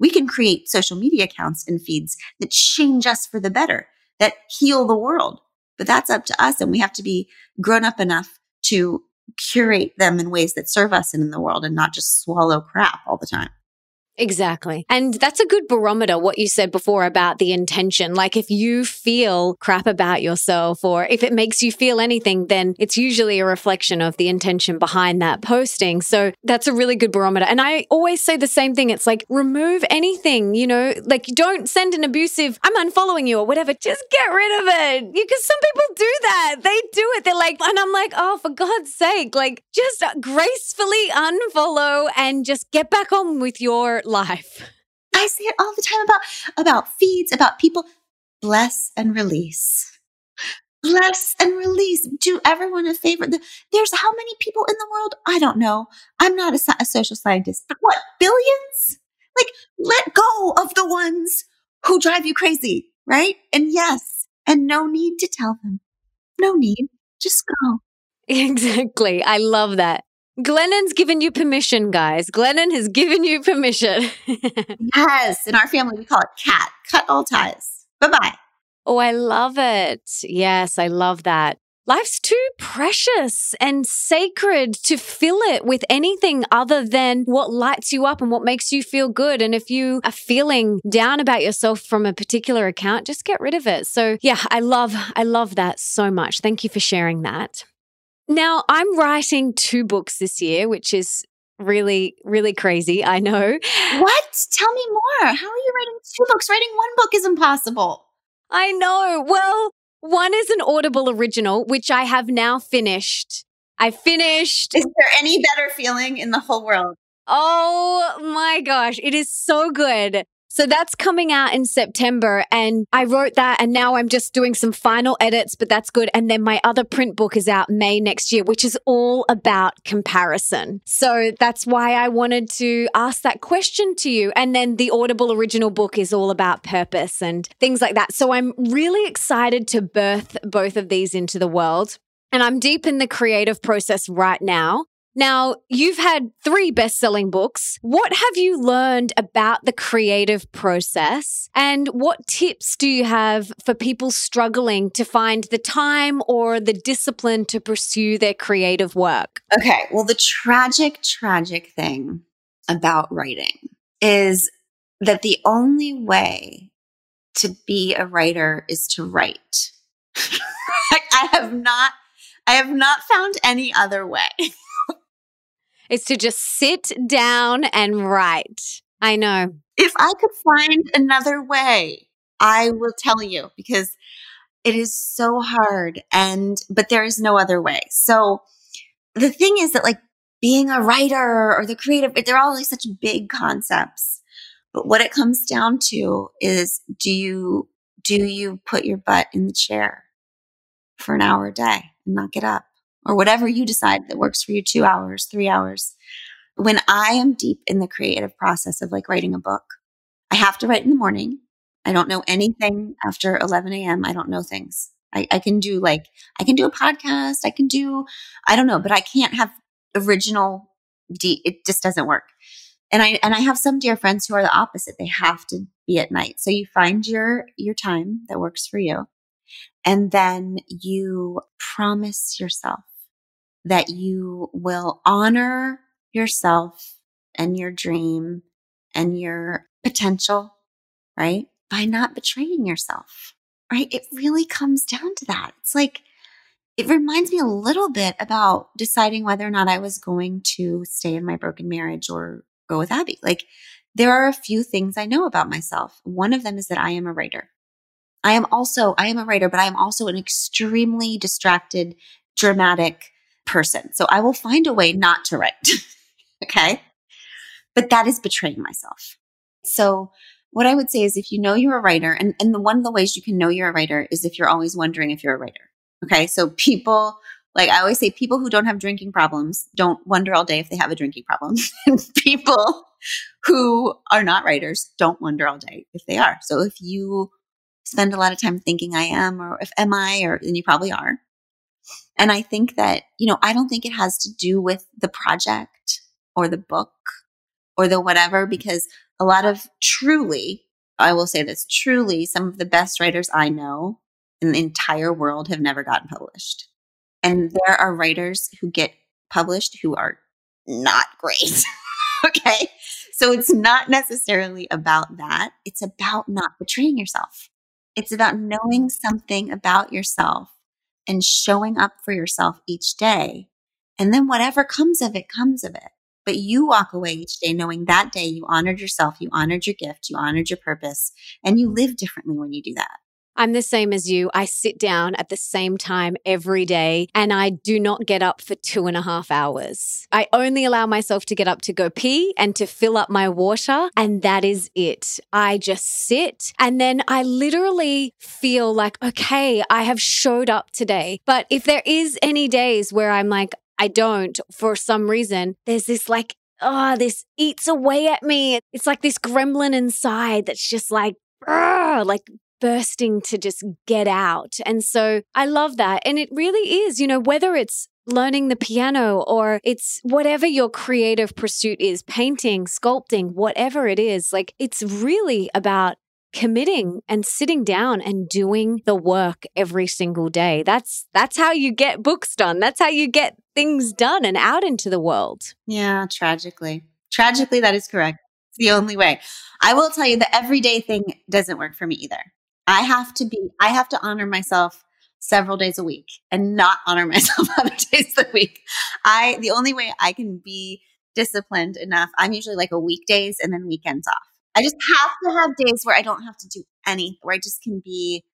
we can create social media accounts and feeds that change us for the better, that heal the world. But that's up to us. And we have to be grown up enough to curate them in ways that serve us and in the world and not just swallow crap all the time. Exactly. And that's a good barometer, what you said before about the intention. Like if you feel crap about yourself or if it makes you feel anything, then it's usually a reflection of the intention behind that posting. So that's a really good barometer. And I always say the same thing. It's like remove anything, you know, like don't send an abusive, I'm unfollowing you or whatever. Just get rid of it. Because some people do that. They do it. They're like, and I'm like, oh, for God's sake, like just gracefully unfollow and just get back on with your life. I say it all the time about, about feeds, about people. Bless and release. Bless and release. Do everyone a favor. There's how many people in the world? I don't know. I'm not a, a social scientist, but what, billions? Like, let go of the ones who drive you crazy, right? And yes, and no need to tell them. No need. Just go. <laughs> Exactly. I love that. Glennon's given you permission, guys. Glennon has given you permission. <laughs> yes. In our family, we call it cat. Cut all ties. Bye bye. Oh, I love it. Yes, I love that. Life's too precious and sacred to fill it with anything other than what lights you up and what makes you feel good. And if you are feeling down about yourself from a particular account, just get rid of it. So yeah, I love, I love that so much. Thank you for sharing that. Now, I'm writing two books this year, which is really, really crazy. I know. What? Tell me more. How are you writing two books? Writing one book is impossible. I know. Well, one is an Audible original, which I have now finished. I finished. Is there any better feeling in the whole world? Oh my gosh, it is so good. So that's coming out in September. And I wrote that and now I'm just doing some final edits, but that's good. And then my other print book is out May next year, which is all about comparison. So that's why I wanted to ask that question to you. And then the Audible original book is all about purpose and things like that. So I'm really excited to birth both of these into the world. And I'm deep in the creative process right now. Now, you've had three best selling books. What have you learned about the creative process? And what tips do you have for people struggling to find the time or the discipline to pursue their creative work? Okay. Well, the tragic, tragic thing about writing is that the only way to be a writer is to write. <laughs> I have not, I have not found any other way. <laughs> is to just sit down and write. I know. If I could find another way, I will tell you because it is so hard and but there is no other way. So the thing is that like being a writer or the creative, they're all like such big concepts. But what it comes down to is do you do you put your butt in the chair for an hour a day and not get up? Or whatever you decide that works for you, two hours, three hours. When I am deep in the creative process of like writing a book, I have to write in the morning. I don't know anything after 11 a.m. I don't know things. I, I can do like, I can do a podcast. I can do, I don't know, but I can't have original deep. It just doesn't work. And I, and I have some dear friends who are the opposite. They have to be at night. So you find your, your time that works for you. And then you promise yourself that you will honor yourself and your dream and your potential, right? By not betraying yourself, right? It really comes down to that. It's like, it reminds me a little bit about deciding whether or not I was going to stay in my broken marriage or go with Abby. Like, there are a few things I know about myself. One of them is that I am a writer. I am also, I am a writer, but I am also an extremely distracted, dramatic person. So I will find a way not to write. <laughs> okay. But that is betraying myself. So what I would say is if you know you're a writer, and, and the, one of the ways you can know you're a writer is if you're always wondering if you're a writer. Okay. So people, like I always say, people who don't have drinking problems don't wonder all day if they have a drinking problem. <laughs> people who are not writers don't wonder all day if they are. So if you spend a lot of time thinking I am, or if am I, or then you probably are. And I think that, you know, I don't think it has to do with the project or the book or the whatever, because a lot of truly, I will say this truly, some of the best writers I know in the entire world have never gotten published. And there are writers who get published who are not great. <laughs> okay. So it's not necessarily about that. It's about not betraying yourself. It's about knowing something about yourself and showing up for yourself each day. And then whatever comes of it, comes of it. But you walk away each day knowing that day you honored yourself, you honored your gift, you honored your purpose, and you mm-hmm. live differently when you do that. I'm the same as you. I sit down at the same time every day and I do not get up for two and a half hours. I only allow myself to get up to go pee and to fill up my water, and that is it. I just sit and then I literally feel like, okay, I have showed up today. But if there is any days where I'm like, I don't for some reason, there's this like oh, this eats away at me. It's like this gremlin inside that's just like, like bursting to just get out. And so I love that. And it really is, you know, whether it's learning the piano or it's whatever your creative pursuit is, painting, sculpting, whatever it is, like it's really about committing and sitting down and doing the work every single day. That's that's how you get books done. That's how you get things done and out into the world. Yeah, tragically. Tragically that is correct. It's the only way. I will tell you the everyday thing doesn't work for me either. I have to be, I have to honor myself several days a week and not honor <laughs> myself other days a week. I, the only way I can be disciplined enough, I'm usually like a weekdays and then weekends off. I just have to have days where I don't have to do anything, where I just can be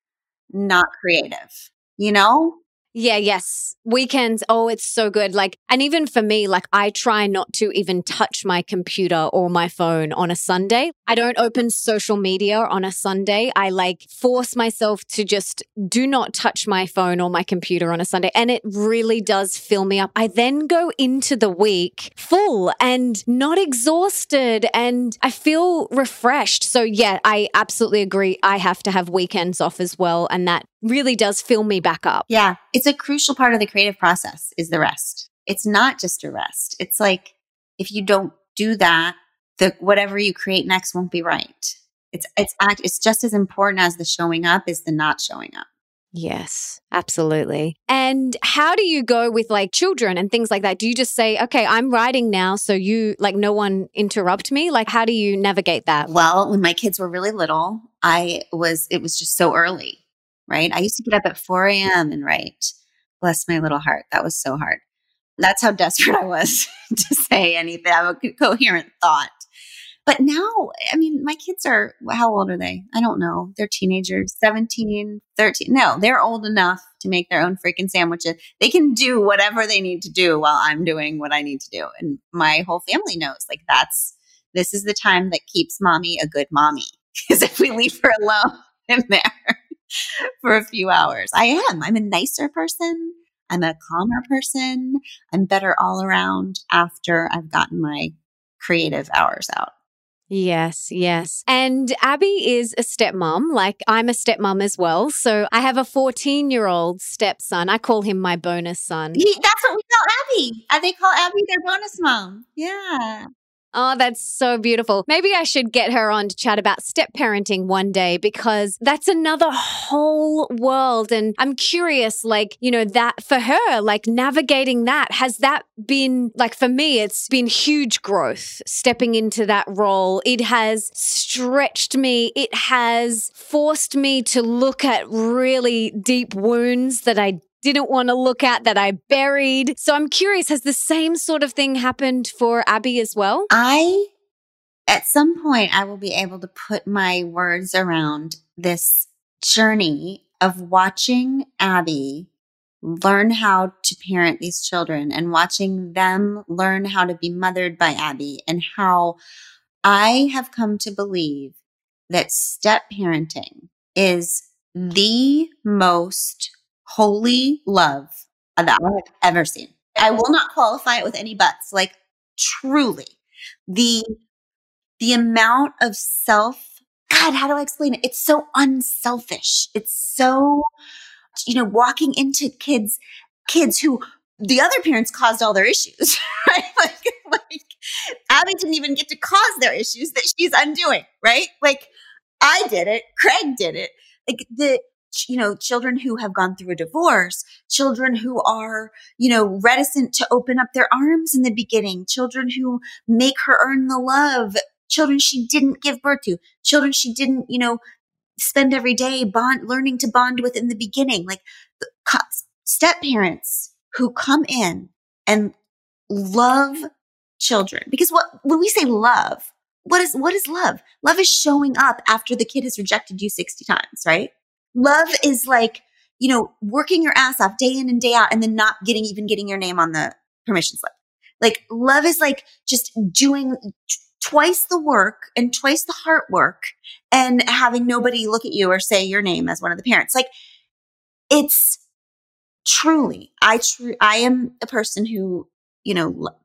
not creative, you know? Yeah, yes. Weekends, oh, it's so good. Like, and even for me, like, I try not to even touch my computer or my phone on a Sunday. I don't open social media on a Sunday. I like force myself to just do not touch my phone or my computer on a Sunday. And it really does fill me up. I then go into the week full and not exhausted and I feel refreshed. So, yeah, I absolutely agree. I have to have weekends off as well. And that really does fill me back up. Yeah. It's a crucial part of the creative process is the rest. It's not just a rest. It's like if you don't do that, the whatever you create next won't be right. It's it's act it's just as important as the showing up is the not showing up. Yes, absolutely. And how do you go with like children and things like that? Do you just say, okay, I'm writing now, so you like no one interrupt me? Like, how do you navigate that? Well, when my kids were really little, I was, it was just so early right? I used to get up at 4 a.m. and write. Bless my little heart. That was so hard. That's how <laughs> desperate I was <laughs> to say anything, have a coherent thought. But now, I mean, my kids are, how old are they? I don't know. They're teenagers, 17, 13. No, they're old enough to make their own freaking sandwiches. They can do whatever they need to do while I'm doing what I need to do. And my whole family knows like that's, this is the time that keeps mommy a good mommy. <laughs> Because if we leave her alone in there <laughs> for a few hours, I am. I'm a nicer person. I'm a calmer person. I'm better all around after I've gotten my creative hours out. Yes, yes. And Abby is a stepmom, like I'm a stepmom as well. So I have a 14 year old stepson. I call him my bonus son. He, that's what we call Abby. Uh, they call Abby their bonus mom. Yeah. Oh, that's so beautiful. Maybe I should get her on to chat about step parenting one day because that's another whole world. And I'm curious, like, you know, that for her, like navigating that, has that been like for me, it's been huge growth stepping into that role. It has stretched me, it has forced me to look at really deep wounds that I didn't want to look at that I buried. So I'm curious, has the same sort of thing happened for Abby as well? I, at some point, I will be able to put my words around this journey of watching Abby learn how to parent these children and watching them learn how to be mothered by Abby and how I have come to believe that step parenting is the most holy love that I have ever seen. I will not qualify it with any buts. Like truly, the the amount of self. God, how do I explain it? It's so unselfish. It's so, you know, walking into kids, kids who the other parents caused all their issues, <laughs> right? Like, like Abby didn't even get to cause their issues that she's undoing, right? Like I did it, Craig did it. Like the you know, children who have gone through a divorce, children who are, you know, reticent to open up their arms in the beginning, children who make her earn the love, children she didn't give birth to, children she didn't, you know, spend every day bond, learning to bond with in the beginning, like step parents who come in and love children. Because what, when we say love, what is, what is love? Love is showing up after the kid has rejected you 60 times, right? Love is like, you know, working your ass off day in and day out and then not getting even getting your name on the permission slip. Like love is like just doing t- twice the work and twice the heart work and having nobody look at you or say your name as one of the parents. Like it's truly, I true, I am a person who, you know, lo-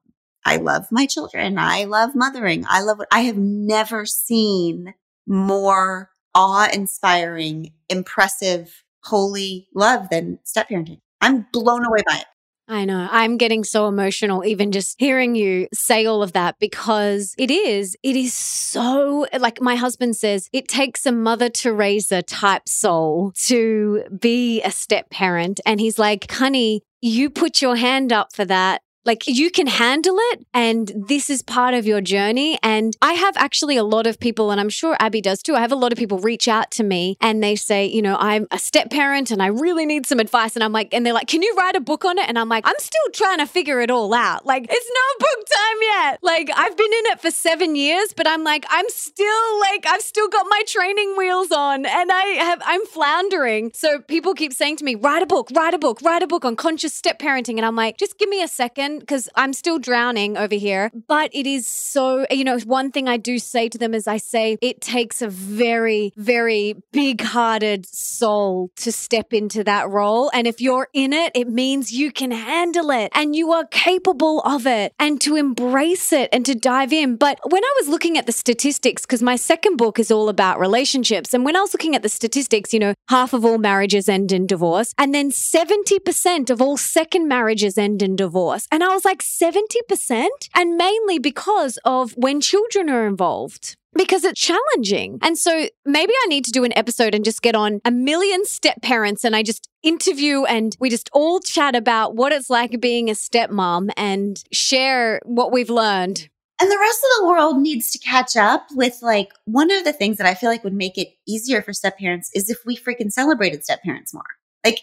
I love my children. I love mothering. I love what I have never seen more awe inspiring, impressive, holy love than step parenting. I'm blown away by it. I know. I'm getting so emotional even just hearing you say all of that because it is, it is so, like my husband says, it takes a Mother Teresa type soul to be a step parent. And he's like, honey, you put your hand up for that like you can handle it and this is part of your journey. And I have actually a lot of people, and I'm sure Abby does too. I have a lot of people reach out to me and they say, you know, I'm a step parent and I really need some advice. And I'm like, and they're like, can you write a book on it? And I'm like, I'm still trying to figure it all out. Like, it's not book time yet. Like, I've been in it for seven years, but I'm like, I'm still like, I've still got my training wheels on and I have, I'm floundering. So people keep saying to me, write a book, write a book, write a book on conscious step parenting. And I'm like, just give me a second because I'm still drowning over here. But it is so, you know, one thing I do say to them is I say it takes a very, very big hearted soul to step into that role. And if you're in it, it means you can handle it and you are capable of it and to embrace it and to dive in. But when I was looking at the statistics, because my second book is all about relationships, and when I was looking at the statistics, you know, half of all marriages end in divorce, and then 70% of all second marriages end in divorce. And I was like, 70%, and mainly because of when children are involved because it's challenging. And so maybe I need to do an episode and just get on a million step parents and I just interview and we just all chat about what it's like being a stepmom and share what we've learned. And the rest of the world needs to catch up with like one of the things that I feel like would make it easier for step parents is if we freaking celebrated step parents more. Like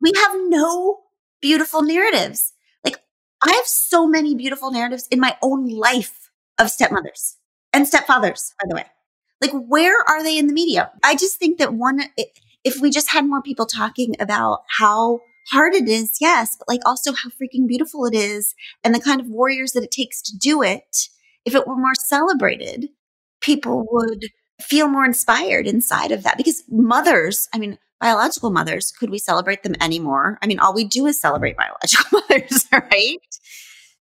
we have no beautiful narratives. I have so many beautiful narratives in my own life of stepmothers and stepfathers, by the way. Like, where are they in the media? I just think that one, if we just had more people talking about how hard it is, yes, but like also how freaking beautiful it is and the kind of warriors that it takes to do it if it were more celebrated, people would feel more inspired inside of that because mothers, I mean, biological mothers, could we celebrate them anymore? I mean, all we do is celebrate mm. biological <laughs> mothers, right?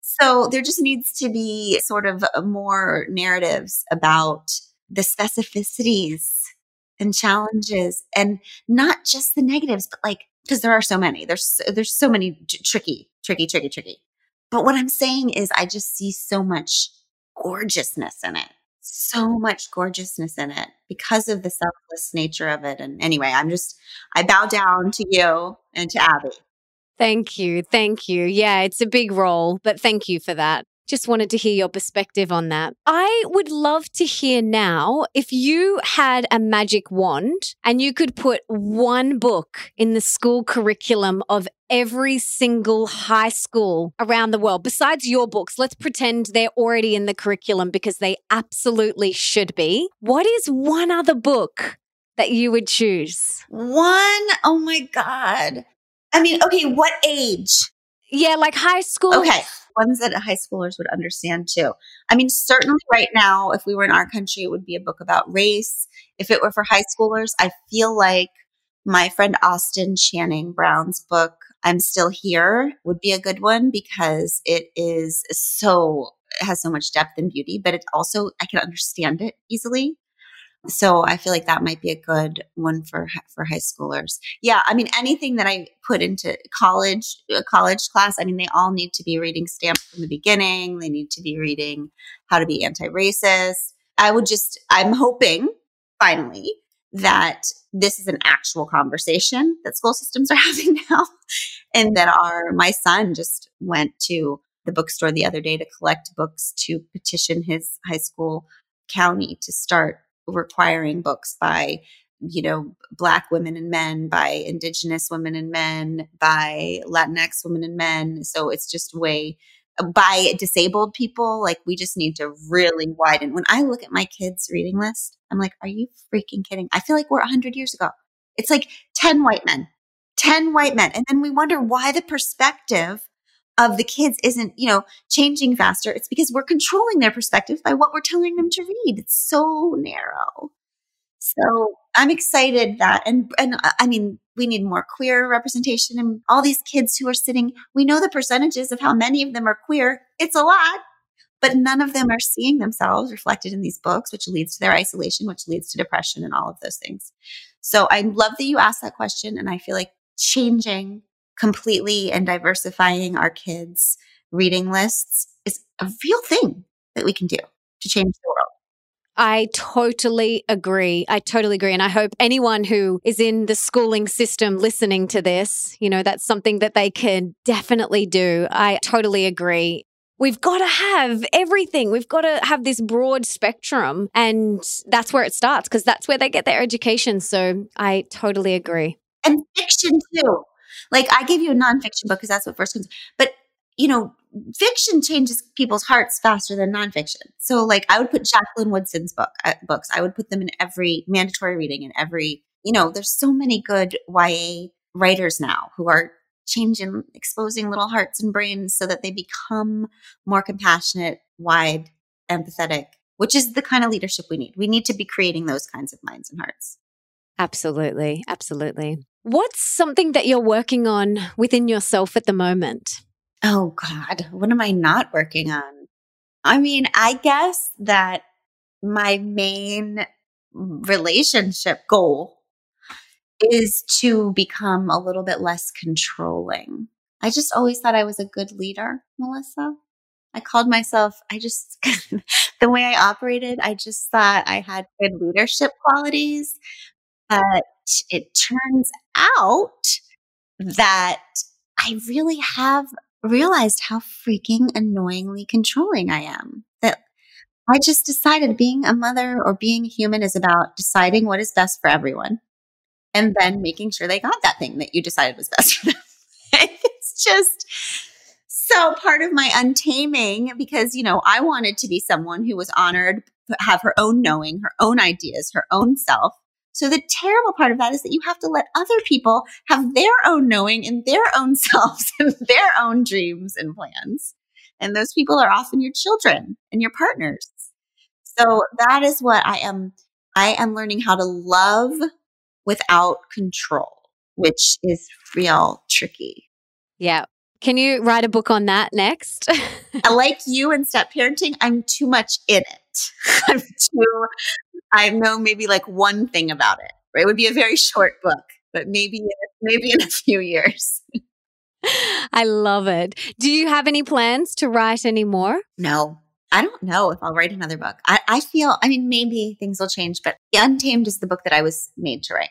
So there just needs to be sort of more narratives about the specificities and challenges and not just the negatives, but like, because there are so many, there's, there's so many tricky, tricky, tricky, tricky. But what I'm saying is I just see so much gorgeousness in it so much gorgeousness in it because of the selfless nature of it. And anyway, I'm just, I bow down to you and to Abby. Thank you. Thank you. Yeah, it's a big role, but thank you for that. Just wanted to hear your perspective on that. I would love to hear now if you had a magic wand and you could put one book in the school curriculum of every single high school around the world, besides your books, let's pretend they're already in the curriculum because they absolutely should be. What is one other book that you would choose? One? Oh my God. I mean, okay, what age? Yeah, like high school. Okay ones that high schoolers would understand too. I mean, certainly right now, if we were in our country, it would be a book about race. If it were for high schoolers, I feel like my friend Austin Channing Brown's book, I'm Still Here, would be a good one because it is so, it has so much depth and beauty, but it also, I can understand it easily. So I feel like that might be a good one for for high schoolers. Yeah, I mean anything that I put into college a college class, I mean they all need to be reading Stamped from the Beginning. They need to be reading how to be anti-racist. I would just I'm hoping finally that this is an actual conversation that school systems are <laughs> having now and that our my son just went to the bookstore the other day to collect books to petition his high school county to start requiring books by you know black women and men by indigenous women and men by latinx women and men. So it's just way uh, by disabled people like we just need to really widen. When i look at my kids reading list i'm like are you freaking kidding? I feel like we're 100 years ago. It's like 10 white men 10 white men and then we wonder why the perspective of the kids isn't, you know, changing faster. It's because we're controlling their perspective by what we're telling them to read. It's so narrow. So I'm excited that, and, and uh, I mean, we need more queer representation and all these kids who are sitting, we know the percentages of how many of them are queer. It's a lot, but none of them are seeing themselves reflected in these books, which leads to their isolation, which leads to depression and all of those things. So I love that you asked that question. And I feel like changing completely and diversifying our kids' reading lists is a real thing that we can do to change the world. I totally agree. I totally agree. And I hope anyone who is in the schooling system listening to this, you know, that's something that they can definitely do. I totally agree. We've got to have everything. We've got to have this broad spectrum. And that's where it starts because that's where they get their education. So I totally agree. And fiction too. Like I give you a nonfiction book because that's what first comes, but you know, fiction changes people's hearts faster than nonfiction. So like I would put Jacqueline Woodson's book uh, books. I would put them in every mandatory reading in every, you know, there's so many good YA writers now who are changing, exposing little hearts and brains so that they become more compassionate, wide, empathetic, which is the kind of leadership we need. We need to be creating those kinds of minds and hearts. Absolutely. Absolutely. What's something that you're working on within yourself at the moment? Oh, God. What am I not working on? I mean, I guess that my main relationship goal is to become a little bit less controlling. I just always thought I was a good leader, Melissa. I called myself, I just, <laughs> the way I operated, I just thought I had good leadership qualities. But it turns out that I really have realized how freaking annoyingly controlling I am. That I just decided being a mother or being human is about deciding what is best for everyone and then making sure they got that thing that you decided was best for them. <laughs> it's just so part of my untaming because, you know, I wanted to be someone who was honored, have her own knowing, her own ideas, her own self, so the terrible part of that is that you have to let other people have their own knowing and their own <laughs> selves and their own dreams and plans. And those people are often your children and your partners. So that is what I am. I am learning how to love without control, which is real tricky. Yeah. Can you write a book on that next? <laughs> like you and step parenting, I'm too much in it. <laughs> I'm too, I know maybe like one thing about it. It would be a very short book, but maybe, maybe in a few years. <laughs> I love it. Do you have any plans to write any more? No, I don't know if I'll write another book. I, I feel, I mean, maybe things will change, but Untamed is the book that I was made to write.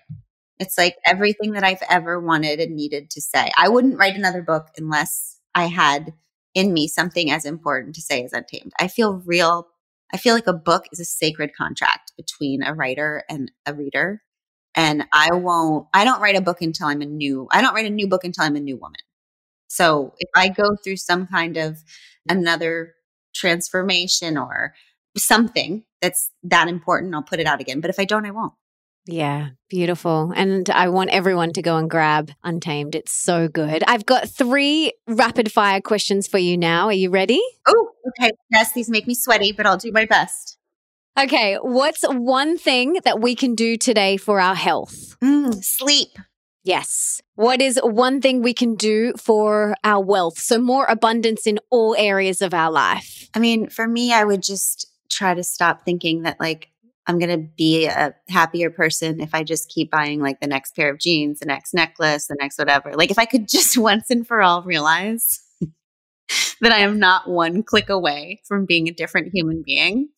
It's like everything that I've ever wanted and needed to say. I wouldn't write another book unless I had in me something as important to say as Untamed. I feel real, I feel like a book is a sacred contract between a writer and a reader. And I won't, I don't write a book until I'm a new, I don't write a new book until I'm a new woman. So if I go through some kind of another transformation or something that's that important, I'll put it out again. But if I don't, I won't. Yeah, beautiful. And I want everyone to go and grab Untamed. It's so good. I've got three rapid fire questions for you now. Are you ready? Oh, okay. Yes, these make me sweaty, but I'll do my best. Okay. What's one thing that we can do today for our health? Mm, sleep. Yes. What is one thing we can do for our wealth? So, more abundance in all areas of our life. I mean, for me, I would just try to stop thinking that, like, I'm going to be a happier person if I just keep buying like the next pair of jeans, the next necklace, the next whatever. Like, if I could <laughs> just once and for all realize <laughs> that I am not one click away from being a different human being,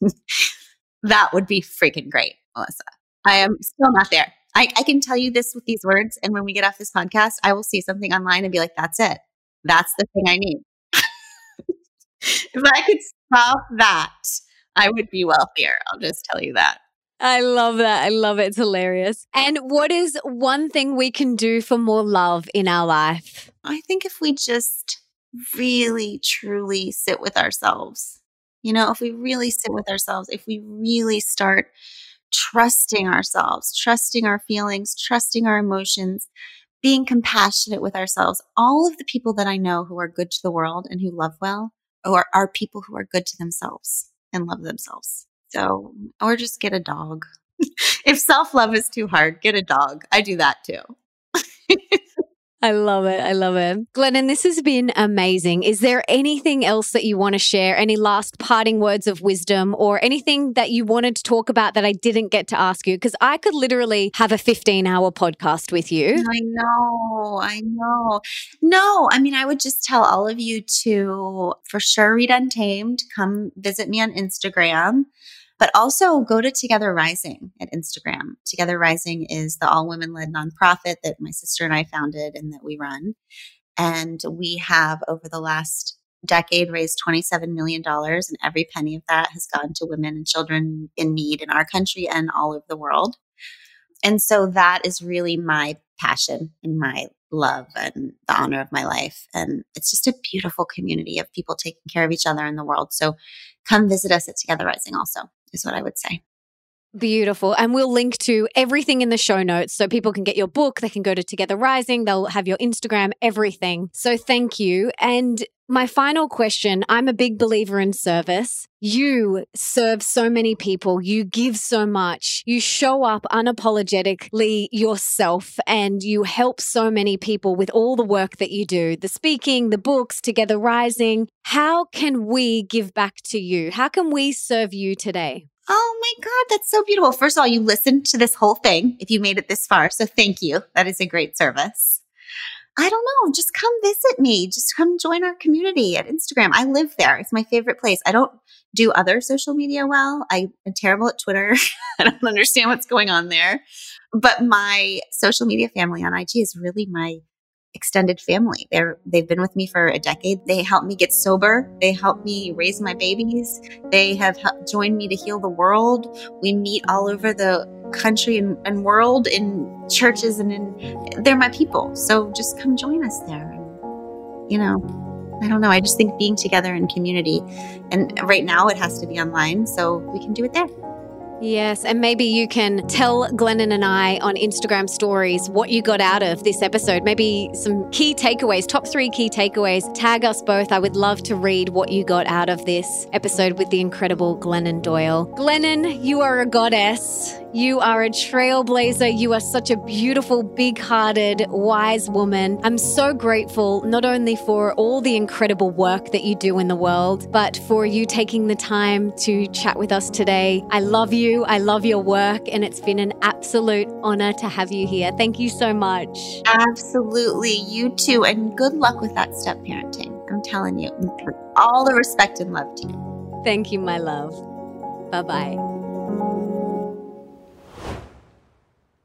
<laughs> that would be freaking great, Melissa. I am still not there. I, I can tell you this with these words. And when we get off this podcast, I will see something online and be like, that's it. That's the thing I need. if I could stop that, I would be wealthier. I'll just tell you that. I love that. I love it. It's hilarious. And what is one thing we can do for more love in our life? I think if we just really, truly sit with ourselves, you know, if we really sit with ourselves, if we really start trusting ourselves, trusting our feelings, trusting our emotions, being compassionate with ourselves. All of the people that I know who are good to the world and who love well are, are people who are good to themselves and love themselves. So, or just get a dog. <laughs> if self love is too hard, get a dog. I do that too. <laughs> I love it. I love it. Glennon, this has been amazing. Is there anything else that you want to share? Any last parting words of wisdom or anything that you wanted to talk about that I didn't get to ask you? Because I could literally have a 15 hour podcast with you. I know. I know. No, I mean, I would just tell all of you to for sure read Untamed. Come visit me on Instagram. But also go to Together Rising at Instagram. Together Rising is the all women led nonprofit that my sister and I founded and that we run. And we have over the last decade raised $27 million, and every penny of that has gone to women and children in need in our country and all over the world. And so that is really my passion and my love and the honor of my life. And it's just a beautiful community of people taking care of each other in the world. So come visit us at Together Rising also is what I would say. Beautiful. And we'll link to everything in the show notes so people can get your book. They can go to Together Rising. They'll have your Instagram, everything. So thank you. And my final question I'm a big believer in service. You serve so many people. You give so much. You show up unapologetically yourself and you help so many people with all the work that you do the speaking, the books, Together Rising. How can we give back to you? How can we serve you today? Oh my God, that's so beautiful. First of all, you listened to this whole thing if you made it this far. So thank you. That is a great service. I don't know. Just come visit me. Just come join our community at Instagram. I live there. It's my favorite place. I don't do other social media well. I am terrible at Twitter. <laughs> I don't understand what's going on there. But my social media family on IG is really my extended family. They're they've been with me for a decade. They helped me get sober. They helped me raise my babies. They have helped, joined me to heal the world. We meet all over the country and, and world in churches and in they're my people. So just come join us there. You know, I don't know. I just think being together in community, and right now it has to be online, so we can do it there. Yes, and maybe you can tell Glennon and I on Instagram stories what you got out of this episode. Maybe some key takeaways, top three key takeaways. Tag us both. I would love to read what you got out of this episode with the incredible Glennon Doyle. Glennon, you are a goddess. You are a trailblazer. You are such a beautiful, big hearted, wise woman. I'm so grateful not only for all the incredible work that you do in the world, but for you taking the time to chat with us today. I love you. I love your work, and it's been an absolute honor to have you here. Thank you so much. Absolutely. You too. And good luck with that step parenting. I'm telling you, all the respect and love to you. Thank you, my love. Bye bye.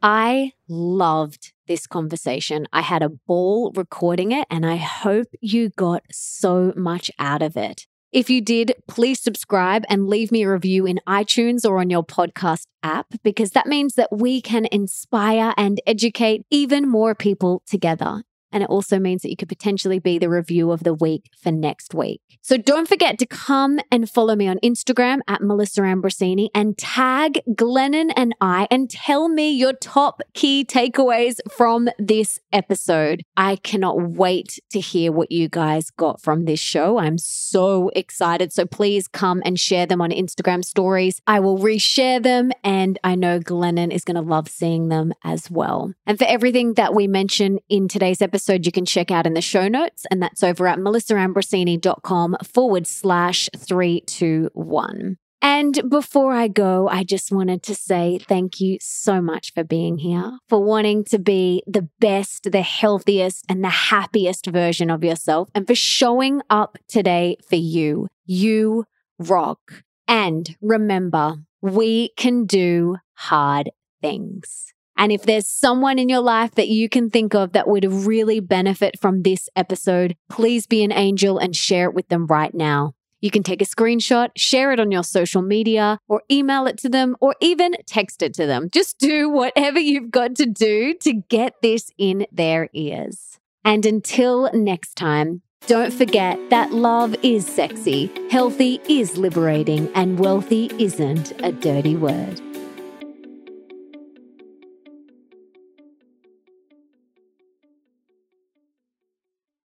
I loved this conversation. I had a ball recording it, and I hope you got so much out of it. If you did, please subscribe and leave me a review in iTunes or on your podcast app, because that means that we can inspire and educate even more people together. And it also means that you could potentially be the review of the week for next week. So don't forget to come and follow me on Instagram at Melissa Ambrosini and tag Glennon and I and tell me your top key takeaways from this episode. I cannot wait to hear what you guys got from this show. I'm so excited. So please come and share them on Instagram stories. I will reshare them and I know Glennon is going to love seeing them as well. And for everything that we mention in today's episode, you can check out in the show notes and that's over at melissaambrosini.com forward slash 321. And before I go, I just wanted to say thank you so much for being here, for wanting to be the best, the healthiest, and the happiest version of yourself, and for showing up today for you. You rock. And remember, we can do hard things. And if there's someone in your life that you can think of that would really benefit from this episode, please be an angel and share it with them right now. You can take a screenshot, share it on your social media, or email it to them, or even text it to them. Just do whatever you've got to do to get this in their ears. And until next time, don't forget that love is sexy, healthy is liberating, and wealthy isn't a dirty word.